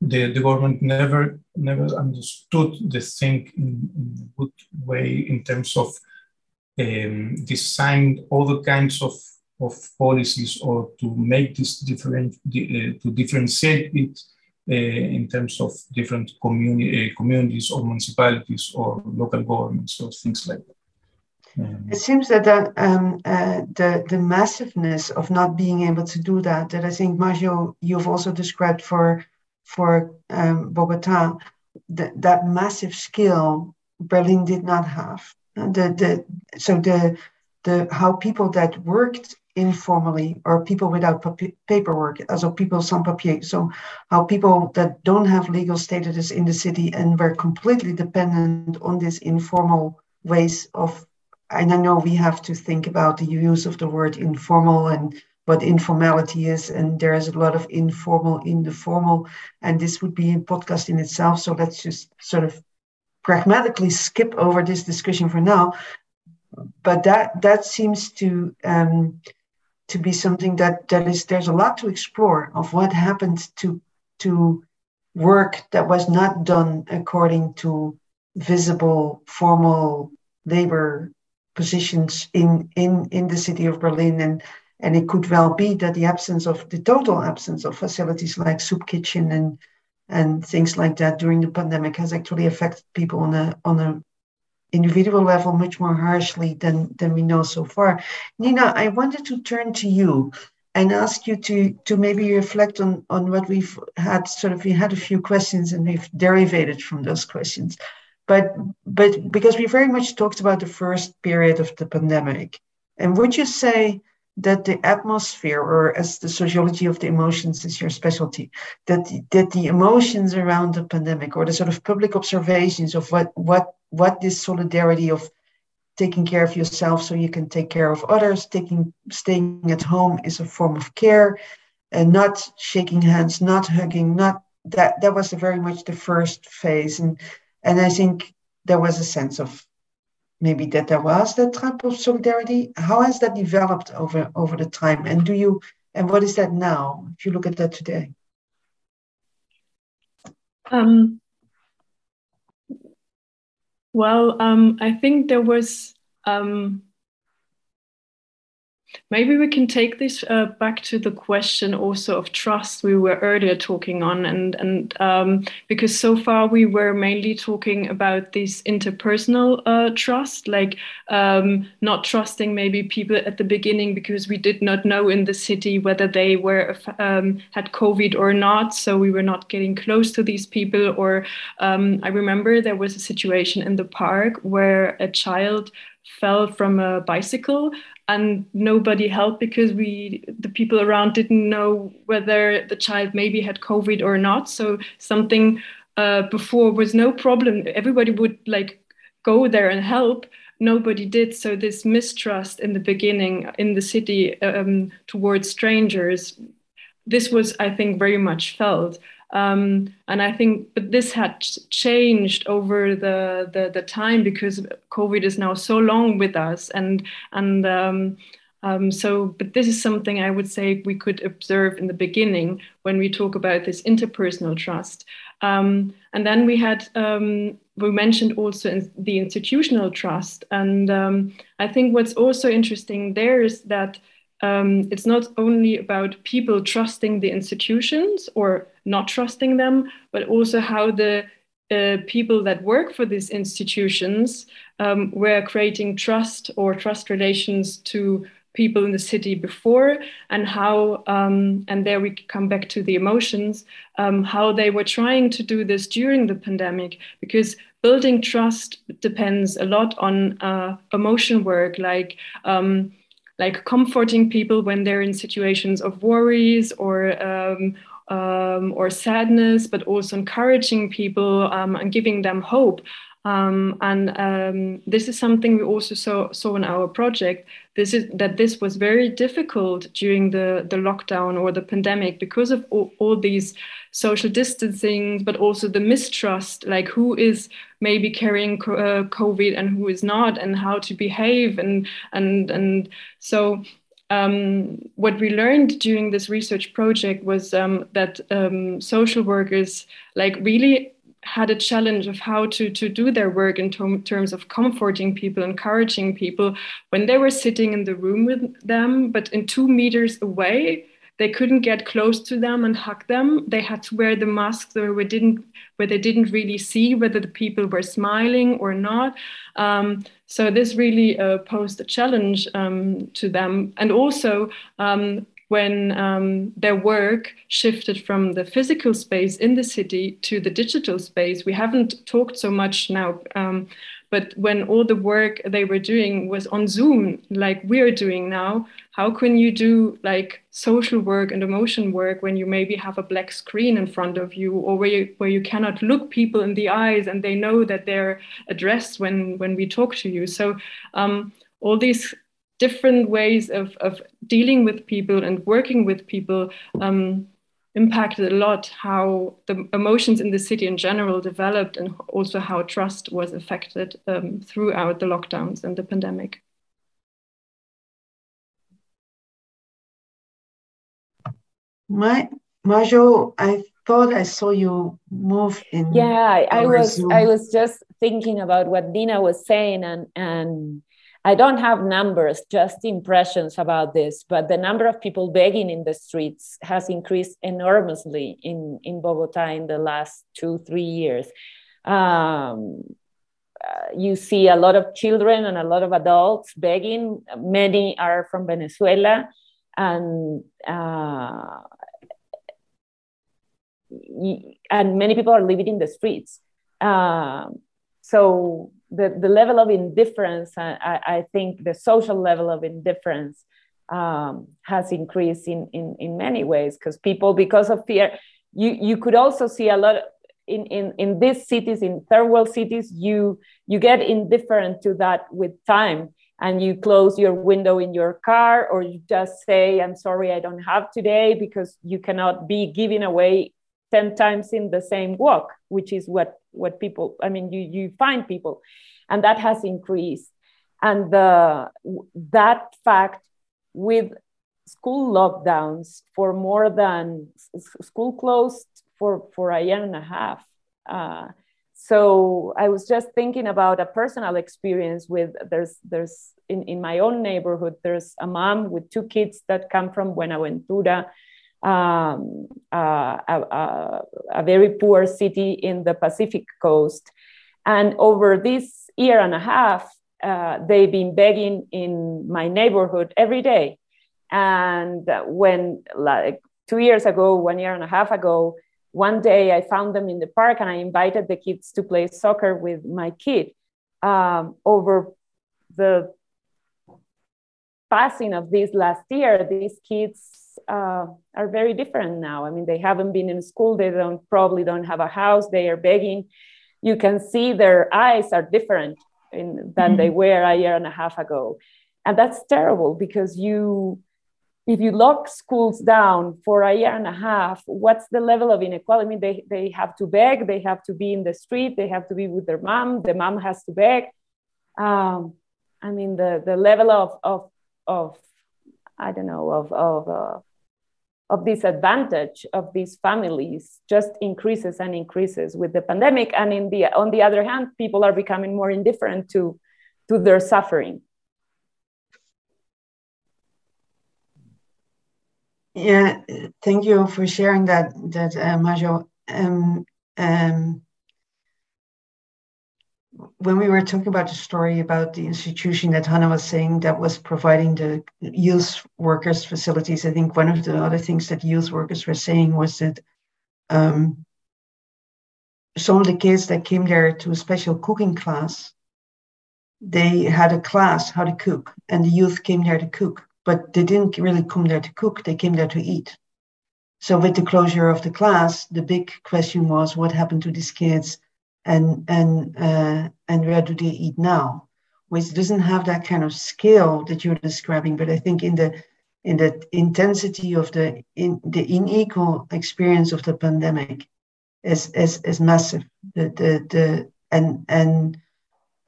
the the government never never understood the thing in, in a good way in terms of um, designed all the kinds of of policies or to make this different, uh, to differentiate it uh, in terms of different communi- uh, communities or municipalities or local governments or things like that. Um, it seems that the, um, uh, the the massiveness of not being able to do that, that I think Majo, you've also described for for um, Bogota, that that massive skill Berlin did not have. The the so the the how people that worked informally or people without paperwork, also people sans papier. So how people that don't have legal status in the city and were completely dependent on this informal ways of, and I know we have to think about the use of the word informal and what informality is, and there is a lot of informal in the formal, and this would be a podcast in itself. So let's just sort of pragmatically skip over this discussion for now but that that seems to um, to be something that that is there's a lot to explore of what happened to to work that was not done according to visible formal labor positions in in in the city of Berlin and And it could well be that the absence of the total absence of facilities like soup kitchen and and things like that during the pandemic has actually affected people on a on a individual level much more harshly than than we know so far. Nina, I wanted to turn to you and ask you to to maybe reflect on on what we've had sort of we had a few questions and we've derivated from those questions but but because we very much talked about the first period of the pandemic and would you say that the atmosphere or as the sociology of the emotions is your specialty that that the emotions around the pandemic or the sort of public observations of what what what this solidarity of taking care of yourself so you can take care of others taking staying at home is a form of care and not shaking hands not hugging not that that was very much the first phase. And and i think there was a sense of maybe that there was that type of solidarity. How has that developed over over the time? And do you and what is that now if you look at that today? Um, well, um, I think there was um, Maybe we can take this uh, back to the question also of trust we were earlier talking on, and and um, because so far we were mainly talking about this interpersonal uh, trust, like um, not trusting maybe people at the beginning because we did not know in the city whether they were um, had COVID or not, so we were not getting close to these people. Or um, I remember there was a situation in the park where a child fell from a bicycle and nobody helped because we the people around didn't know whether the child maybe had covid or not. So something uh, before was no problem. Everybody would like go there and help. Nobody did. So this mistrust in the beginning in the city um, towards strangers this was i think very much felt um, and I think, but this had changed over the, the, the time because COVID is now so long with us, and and um, um, so. But this is something I would say we could observe in the beginning when we talk about this interpersonal trust, um, and then we had um, we mentioned also in the institutional trust, and um, I think what's also interesting there is that it's not only about people trusting the institutions or not trusting them, but also how the uh, people that work for these institutions um, were creating trust or trust relations to people in the city before and how um, and there we come back to the emotions um, how they were trying to do this during the pandemic because building trust depends a lot on uh, emotion work like um, like comforting people when they're in situations of worries or um, or sadness, but also encouraging people um, and giving them hope. Um, and um, this is something we also saw, saw in our project. This is that this was very difficult during the, the lockdown or the pandemic because of all, all these social distancing, but also the mistrust, like who is maybe carrying uh, COVID and who is not, and how to behave, and and and so. Um, what we learned during this research project was um, that um, social workers like really had a challenge of how to, to do their work in terms of comforting people, encouraging people when they were sitting in the room with them, but in two meters away, they couldn't get close to them and hug them. They had to wear the masks where we didn't where they didn't really see whether the people were smiling or not. Um, so this really uh, posed a challenge um, to them, and also. Um, when um, their work shifted from the physical space in the city to the digital space, we haven't talked so much now um, but when all the work they were doing was on Zoom, like we're doing now, how can you do like social work and emotion work when you maybe have a black screen in front of you or where you, where you cannot look people in the eyes and they know that they're addressed when, when we talk to you? So um, all these different ways of, of dealing with people and working with people um, impacted a lot how the emotions in the city in general developed and also how trust was affected um, throughout the lockdowns and the pandemic. My Majo, I thought I saw you move in. Yeah, I, I was Zoom. I was just thinking about what Nina was saying and and I don't have numbers, just impressions about this, but the number of people begging in the streets has increased enormously in, in Bogota in the last two, three years. Um, uh, you see a lot of children and a lot of adults begging. Many are from Venezuela, and uh, and many people are living in the streets. Um, so the, the level of indifference, I, I think the social level of indifference um, has increased in, in, in many ways because people, because of fear, you, you could also see a lot of, in, in, in these cities, in third world cities, you, you get indifferent to that with time and you close your window in your car or you just say, I'm sorry, I don't have today because you cannot be giving away 10 times in the same walk which is what what people i mean you you find people. And that has increased. And the that fact with school lockdowns for more than school closed for for a year and a half uh, so i was just thinking about a personal experience with there's there's in, in my own neighborhood there's a mom with two kids that come from buenaventura um, uh, a, a, very poor city in the Pacific coast. And over this year and a half, uh, they've been begging in my neighborhood every day. And when, like two years ago, one year and a half ago, one day I found them in the park and I invited the kids to play soccer with my kid. Um, over the passing of this last year, these kids uh, are very different now. I mean, they haven't been in school. They don't probably don't have a house. They are begging. You can see their eyes are different in, than mm-hmm. they were a year and a half ago, and that's terrible because you, if you lock schools down for a year and a half, what's the level of inequality? I mean, they they have to beg. They have to be in the street. They have to be with their mom. The mom has to beg. Um, I mean, the the level of of of I don't know of of uh, of disadvantage of these families just increases and increases with the pandemic. And in the on the other hand people are becoming more indifferent to to their suffering. Yeah thank you for sharing that that uh, um, um, when we were talking about the story about the institution that Hannah was saying that was providing the youth workers facilities, I think one of the other things that youth workers were saying was that um, some of the kids that came there to a special cooking class, they had a class how to cook, and the youth came there to cook, but they didn't really come there to cook, they came there to eat. So with the closure of the class, the big question was what happened to these kids and and uh, and where do they eat now which doesn't have that kind of scale that you're describing but i think in the in the intensity of the in the unequal experience of the pandemic is is, is massive. The the, the and and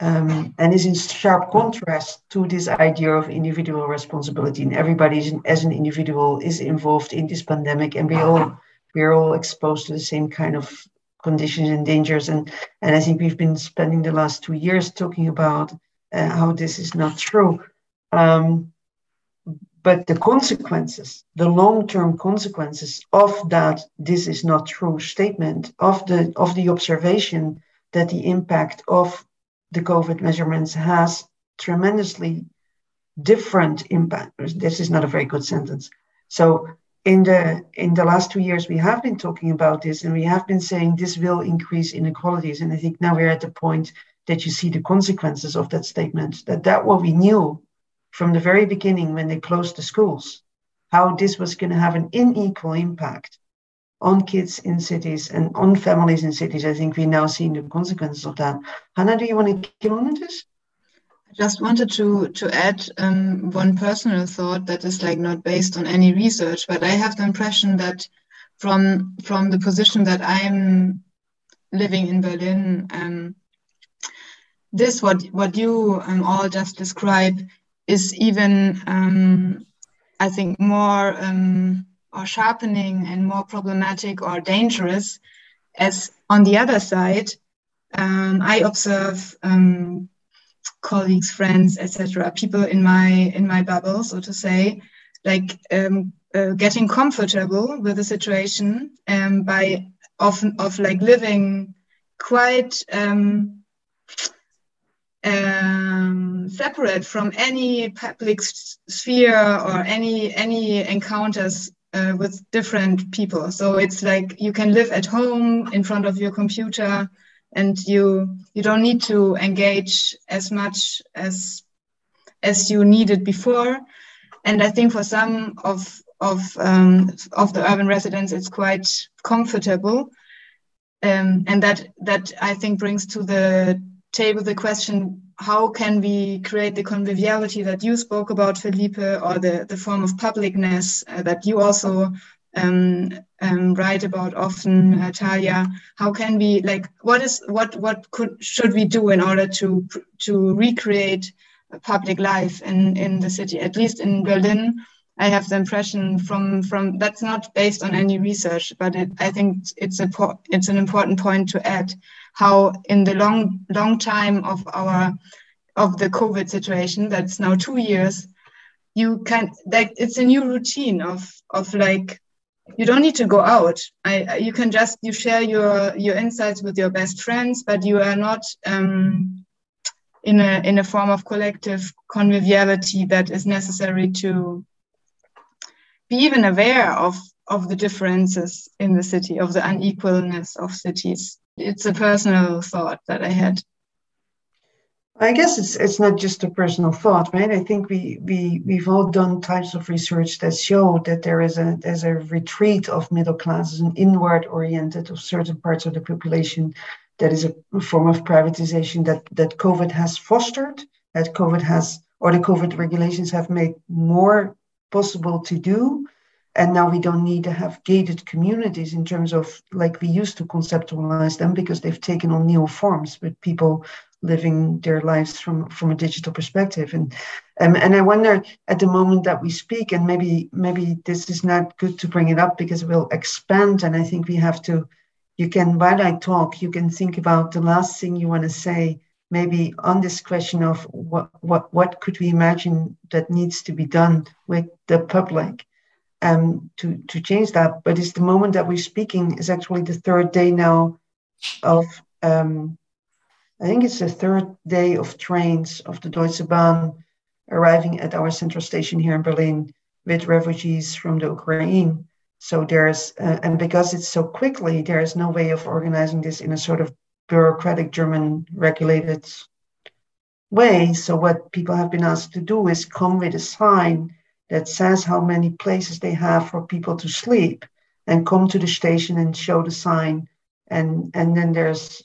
um, and is in sharp contrast to this idea of individual responsibility. And everybody as an individual is involved in this pandemic and we all we're all exposed to the same kind of conditions and dangers. And, and I think we've been spending the last two years talking about uh, how this is not true. Um, but the consequences, the long-term consequences of that this is not true statement, of the of the observation that the impact of the COVID measurements has tremendously different impact. This is not a very good sentence. So in the in the last two years we have been talking about this and we have been saying this will increase inequalities. And i think now we're at the point that you see the consequences of that statement that that what we knew from the very beginning when they closed the schools how this was going to have an unequal impact on kids in cities and on families in cities i think we now see the consequences of that. Hannah do you want to get on this I just wanted to to add um, one personal thought that is like not based on any research, but I have the impression that from from the position that I'm living in Berlin, um, this what what you um, all just described is even um, I think more um, or sharpening and more problematic or dangerous, as on the other side, um, I observe colleagues, friends, etc., people in my in my bubble, so to say, like um, uh, getting comfortable with the situation um, by often of like living quite um, um, separate from any public sphere or any any encounters uh, with different people. So it's like you can live at home in front of your computer, and you you don't need to engage as much as as you needed before. And I think for some of of um, of the urban residents, it's quite comfortable, um, and that that I think brings to the table the question how can we create the conviviality that you spoke about, Felipe, or the, the form of publicness uh, that you also um, um, write about often, uh, Talja? How can we like what is what what could should we do in order to to recreate public life in in the city? At least in Berlin, I have the impression from from that's not based on any research, but it, I think it's a it's an important point to add how in the long long time of our of the COVID situation, that's now two years, you can like it's a new routine of of like you don't need to go out. I you can just you share your your insights with your best friends, but you are not um, in a in a form of collective conviviality that is necessary to be even aware of of the differences in the city, of the unequalness of cities it's a personal thought that I had. I guess it's it's not just a personal thought, right? I think we we we've all done types of research that show that there is a there's a retreat of middle classes, an inward oriented of certain parts of the population that is a form of privatization that that COVID has fostered, that COVID has or the COVID regulations have made more possible to do and now we don't need to have gated communities in terms of like we used to conceptualize them because they've taken on new forms with people living their lives from from a digital perspective and um, and i wonder at the moment that we speak and maybe maybe this is not good to bring it up because it will expand and i think we have to you can while i talk you can think about the last thing you want to say maybe on this question of what what what could we imagine that needs to be done with the public um, to, to change that. But it's the moment that we're speaking is actually the third day now of, um, I think it's the third day of trains of the Deutsche Bahn arriving at our central station here in Berlin with refugees from the Ukraine. So there's, uh, and because it's so quickly, there is no way of organizing this in a sort of bureaucratic German regulated way. So what people have been asked to do is come with a sign that says how many places they have for people to sleep and come to the station and show the sign and and then there's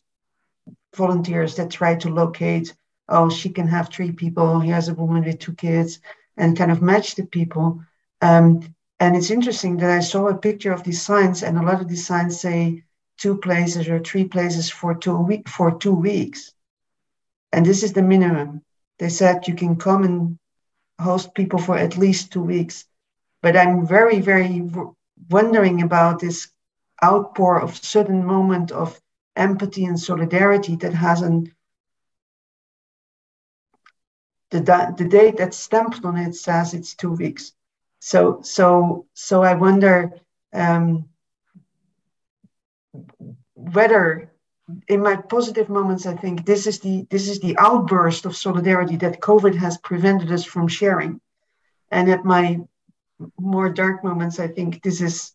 volunteers that try to locate oh she can have three people here's a woman with two kids and kind of match the people. Um, and it's interesting that i saw a picture of these signs and a lot of these signs say two places or three places for two week for two weeks. And this is the minimum. They said you can come and host people for at least two weeks. But I'm very, very wondering about this outpour of sudden moment of empathy and solidarity that hasn't the, the date that's stamped on it says it's two weeks. So so so I wonder um, whether in my positive moments, I think this is the this is the outburst of solidarity that COVID has prevented us from sharing. And at my more dark moments, I think this is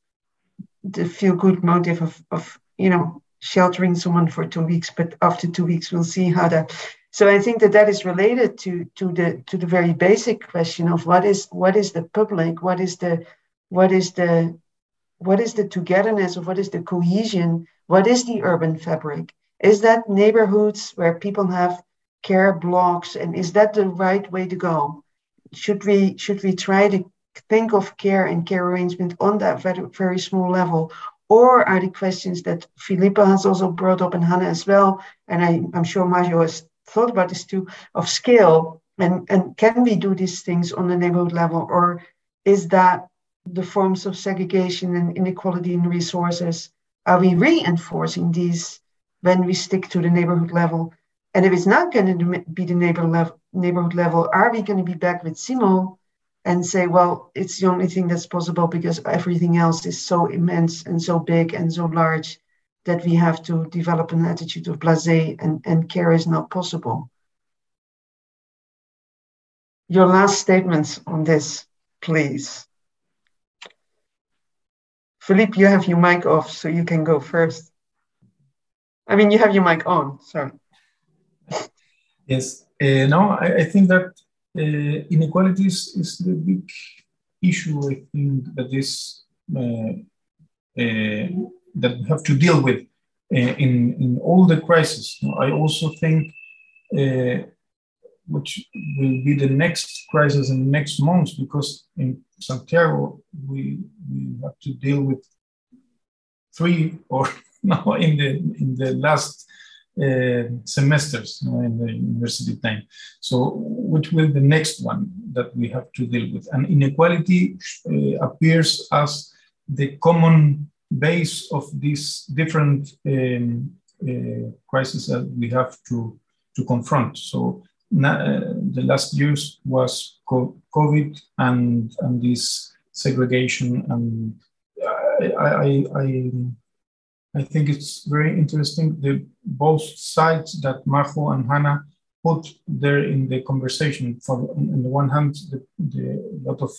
the feel good motive of of you know sheltering someone for two weeks, but after two weeks we'll see how that. So I think that that is related to to the to the very basic question of what is what is the public, what is the what is the what is the togetherness of what is the cohesion what is the urban fabric? Is that neighborhoods where people have care blocks, and is that the right way to go? Should we should we try to think of care and care arrangement on that very, very small level? Or are the questions that Felipe has also brought up and Hannah as well, and I, I'm sure Majo has thought about this too, of scale and, and can we do these things on the neighborhood level or is that the forms of segregation and inequality in resources are we reinforcing these when we stick to the neighborhood level? And if it's not going to be the neighborhood level, neighborhood level, are we going to be back with Simmel and say, well, it's the only thing that's possible because everything else is so immense and so big and so large that we have to develop an attitude of blase and, and care is not possible. Your last statements on this, please. Felipe, you have your mic off, so you can go first. I mean, you have your mic on, sorry. Yes, uh, no, I, I, think that uh, inequalities is the big issue. I think that is uh, that we have to deal with in in all the crises. I also think which will be the next crisis in the next months because in Santiago we, we have to deal with three or (laughs) now in the in the last uh, semesters you know, in the university time. So, which will the next one that we have to deal with? And inequality uh, appears as the common base of these different um, uh, crises that we have to to confront. So, uh, the last years was COVID and and this segregation and I, I, I I think it's very interesting the both sides that Majo and Hannah put there in the conversation. For on the one hand, the, the lot of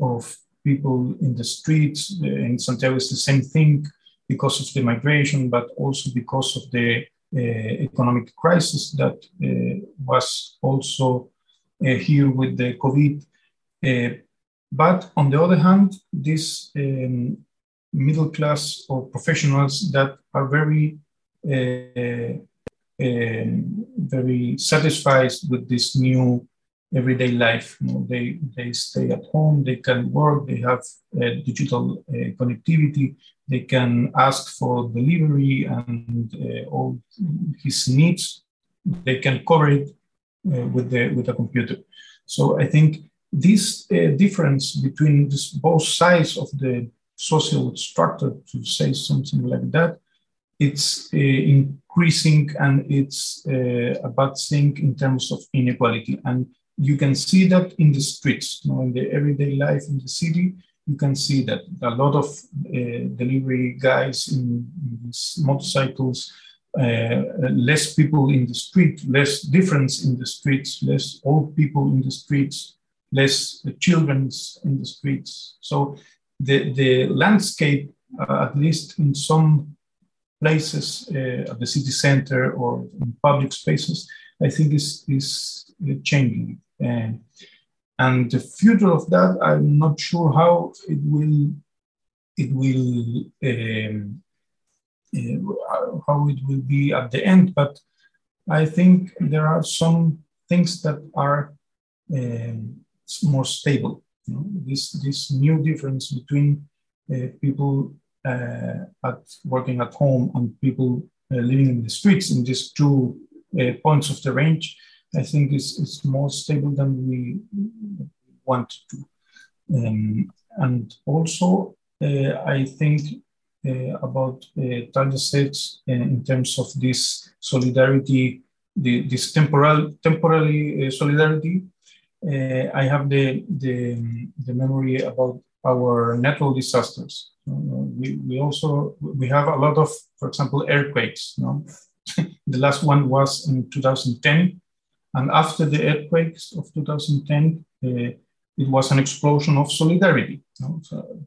of people in the streets in Santiago is the same thing because of the migration, but also because of the uh, economic crisis that uh, was also uh, here with the COVID. but on the other hand, this um, middle class or professionals that are very uh, uh, very satisfied with this new everyday life. You know, they they stay at home, they can work, they have uh, digital uh, connectivity, they can ask for delivery and uh, all his needs. They can cover it uh, with the with a computer. So I think this difference between this, both sides of the social structure, to say something like that, it's uh, increasing and it's uh, a bad thing in terms of inequality. And you can see that in the streets, you know, in the everyday life in the city. You can see that a lot of uh, delivery guys in, in motorcycles, uh, less people in the street, less difference in the streets, less old people in the streets, less children in the streets. So the, the landscape, uh, at least in some places uh, at the city center or in public spaces, I think is, is changing. And, and the future of that, I'm not sure how it will, it will, um, uh, how it will be at the end, but I think there are some things that are um, more stable this this new difference between uh, people uh, at working at home and people uh, living in the streets in these two uh, points of the range, I think is is more stable than we want to. Um, and also, uh, I think uh, about uh, states in terms of this solidarity, the, this temporal temporary solidarity uh, I have the, the, the memory about our natural disasters. Uh, we, we also we have a lot of, for example, earthquakes. Know? (laughs) the last one was in 2010, and after the earthquakes of 2010, uh, it was an explosion of solidarity. So,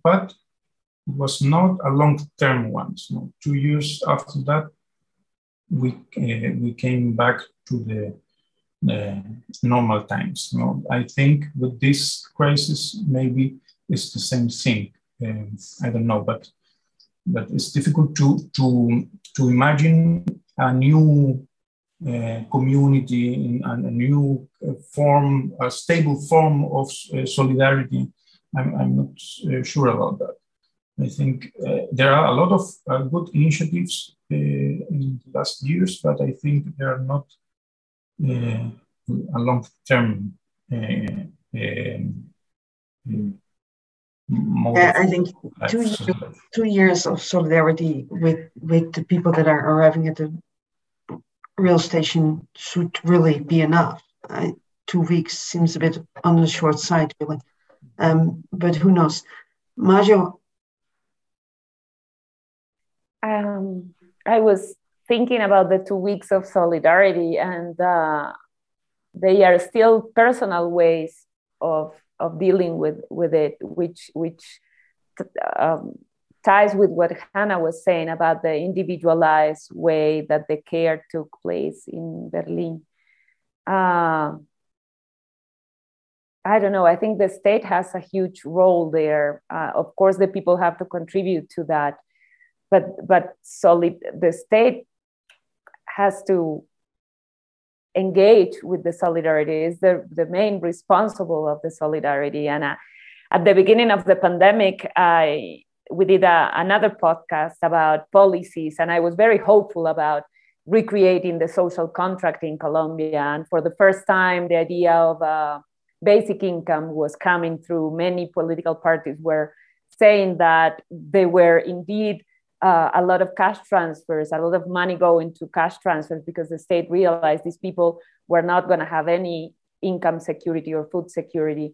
but it was not a long-term one. So two years after that, we uh, we came back to the normal times. You know, I think with this crisis, maybe it's the same thing. Um, I don't know, but but it's difficult to to to imagine a new uh, community and a new uh, form, a stable form of uh, solidarity. I'm, I'm not uh, sure about that. I think uh, there are a lot of uh, good initiatives in the last years, but I think they are not uh, a long term uh, um, yeah, I think two years, two years of solidarity with with the people that are arriving at the rail station should really be enough. I, two weeks seems a bit on the short side, really. Um, but who knows? Majo. Um, I was thinking about the two weeks of solidarity, and uh, they are still personal ways of of dealing with with it, which which um, ties with what Hannah was saying about the individualized way that the care took place in Berlin. Uh, I don't know. I think the state has a huge role there. Uh, of course, the people have to contribute to that, but but solid the state has to engage with the solidarity. Is the the main responsible of the solidarity. And uh, at the beginning of the pandemic, I we did a, another podcast about policies, and I was very hopeful about recreating the social contract in Colombia. And for the first time, the idea of uh, basic income was coming through. Many political parties were saying that they were indeed uh, a lot of cash transfers, a lot of money going to cash transfers because the state realized these people were not going to have any income security or food security.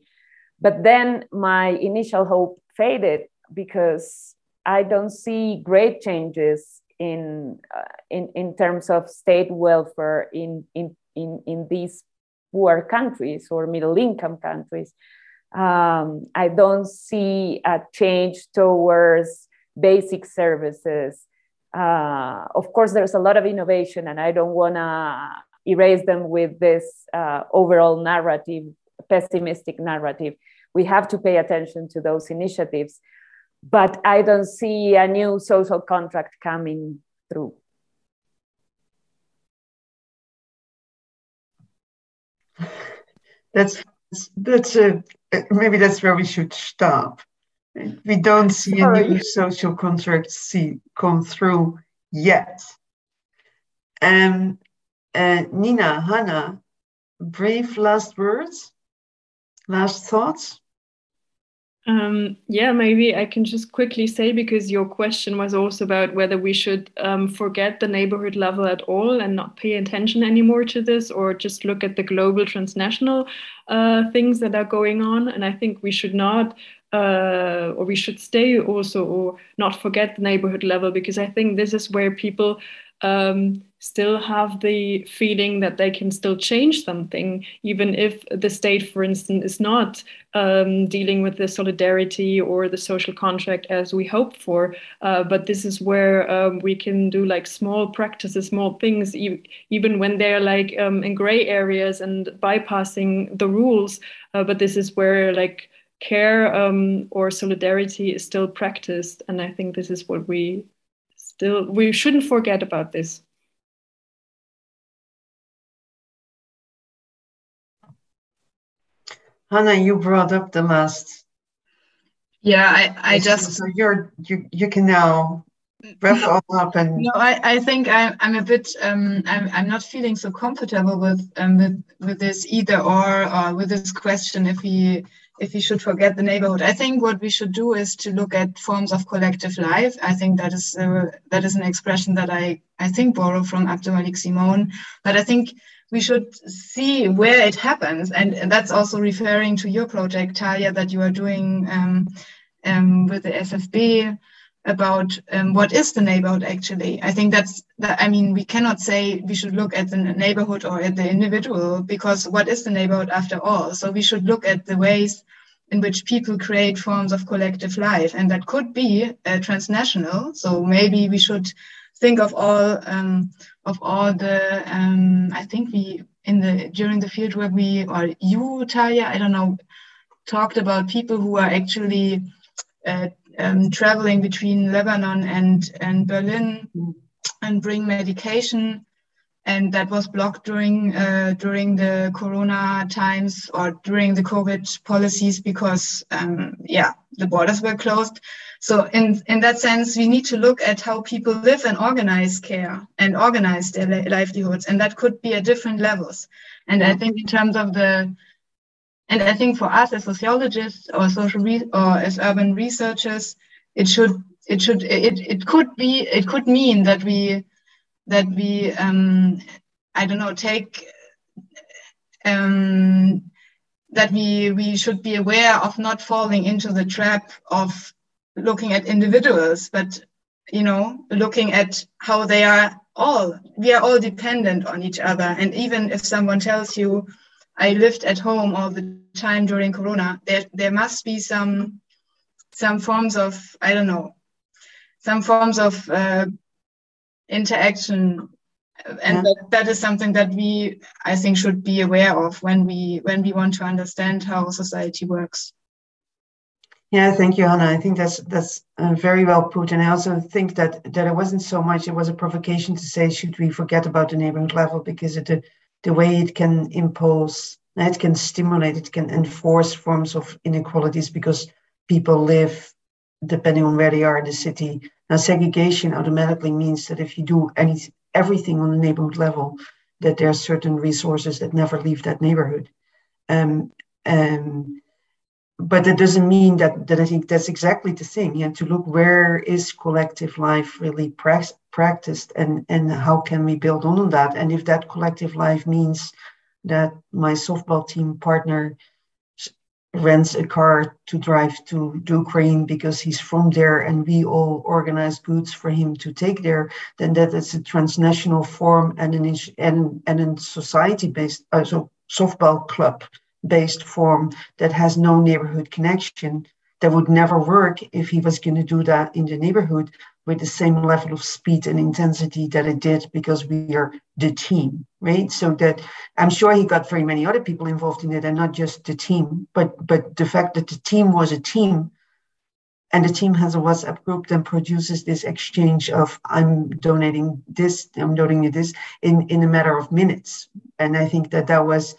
But then my initial hope faded because I don't see great changes in, uh, in, in terms of state welfare in, in, in, in these poor countries or middle income countries. Um, I don't see a change towards basic services. Uh, of course, there's a lot of innovation, and I don't want to erase them with this uh, overall narrative, pessimistic narrative. We have to pay attention to those initiatives but I don't see a new social contract coming through. (laughs) That's that's a maybe that's where we should stop. We don't see Sorry. a new social contract see come through yet. Um, uh, Nina, Hannah, brief last words, last thoughts. Um, yeah, maybe I can just quickly say because your question was also about whether we should um, forget the neighborhood level at all and not pay attention anymore to this, or just look at the global transnational uh, things that are going on. And I think we should not, uh, or we should stay also, or not forget the neighborhood level because I think this is where people um, still have the feeling that they can still change something, even if the state, for instance, is not um, dealing with the solidarity or the social contract as we hope for. Uh, but this is where um, we can do like small practices, small things, e even when they're like um, in gray areas and bypassing the rules. Uh, but this is where like care um, or solidarity is still practiced. And I think this is what we still we shouldn't forget about this Hannah, you brought up the last. Yeah, I, I just. So you're you you can now wrap all up and. No, I, I think I, I'm a bit um I'm I'm not feeling so comfortable with um with with this either or or with this question if we if we should forget the neighborhood. I think what we should do is to look at forms of collective life. I think that is uh, that is an expression that I I think borrow from AbdouMaliq Simone. But I think we should see where it happens, and, and that's also referring to your project, Talja, that you are doing um, um, with the SFB about um, what is the neighborhood actually. I think that's that. I mean, we cannot say we should look at the neighborhood or at the individual because what is the neighborhood after all? So we should look at the ways in which people create forms of collective life, and that could be uh, transnational. So maybe we should think of all um, of all the. Um, I think we in the during the field where we or you, Talja, I don't know, talked about people who are actually uh, um, traveling between Lebanon and, and Berlin and bring medication. And that was blocked during uh, during the Corona times or during the COVID policies because um, yeah the borders were closed. So in in that sense, we need to look at how people live and organize care and organize their livelihoods, and that could be at different levels. And I think in terms of the and I think for us as sociologists or social re- or as urban researchers, it should it should it, it could be it could mean that we that we um, I don't know, take um, that we we should be aware of not falling into the trap of looking at individuals, but you know, looking at how they are all we are all dependent on each other. And even if someone tells you, I lived at home all the time during Corona, there there must be some some forms of I don't know, some forms of uh, interaction. And yeah. that, that is something that we i think should be aware of when we when we want to understand how society works. Yeah thank you hannah. I think that's that's uh, very well put. And i also think that that it wasn't so much it was a provocation to say should we forget about the neighborhood level because it, the, way it can impose it can stimulate it can enforce forms of inequalities because people live depending on where they are in the city now segregation automatically means that if you do any everything on the neighborhood level, that there are certain resources that never leave that neighborhood. Um, um, but that doesn't mean that, that I think that's exactly the thing. You have to look where is collective life really pra- practiced and, and how can we build on that? And if that collective life means that my softball team partner rents a car to drive to Ukraine because he's from there and we all organize goods for him to take there, then that is a transnational form and an and, and a society based uh, so softball club based form that has no neighborhood connection that would never work if he was going to do that in the neighborhood with the same level of speed and intensity that it did because we are the team, right? So that I'm sure he got very many other people involved in it and not just the team, but but the fact that the team was a team and the team has a WhatsApp group that produces this exchange of I'm donating this, I'm donating this in, in a matter of minutes. And I think that that was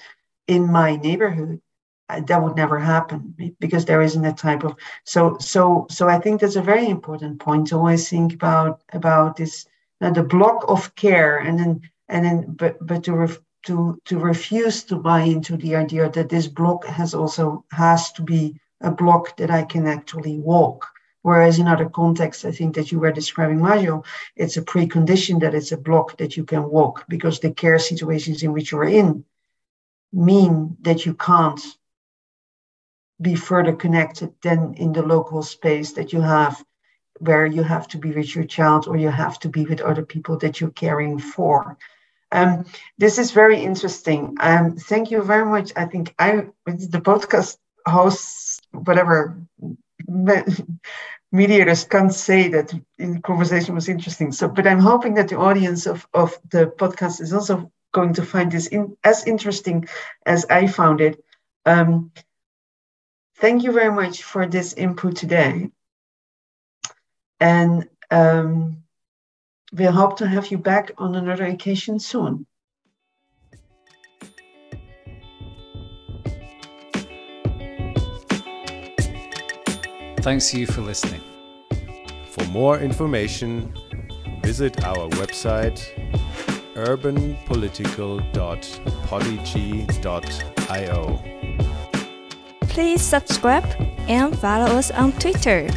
in my neighborhood that would never happen because there isn't a type of so so so i think that's a very important point to always think about about this uh, the block of care and then and then but but to ref, to to refuse to buy into the idea that this block has also has to be a block that i can actually walk. Whereas in other contexts i think that you were describing majo it's a precondition that it's a block that you can walk because the care situations in which you're in mean that you can't be further connected than in the local space that you have where you have to be with your child or you have to be with other people that you're caring for. Um, this is very interesting. Um, thank you very much. I think i the podcast hosts whatever mediators can't say that the conversation was interesting. So but i'm hoping that the audience of, of the podcast is also going to find this in, as interesting as i found it um, thank you very much for this input today. And um, we hope to have you back on another occasion soon. Thanks to you for listening. For more information, visit our website urbanpolitical.podigee.io please subscribe and follow us on Twitter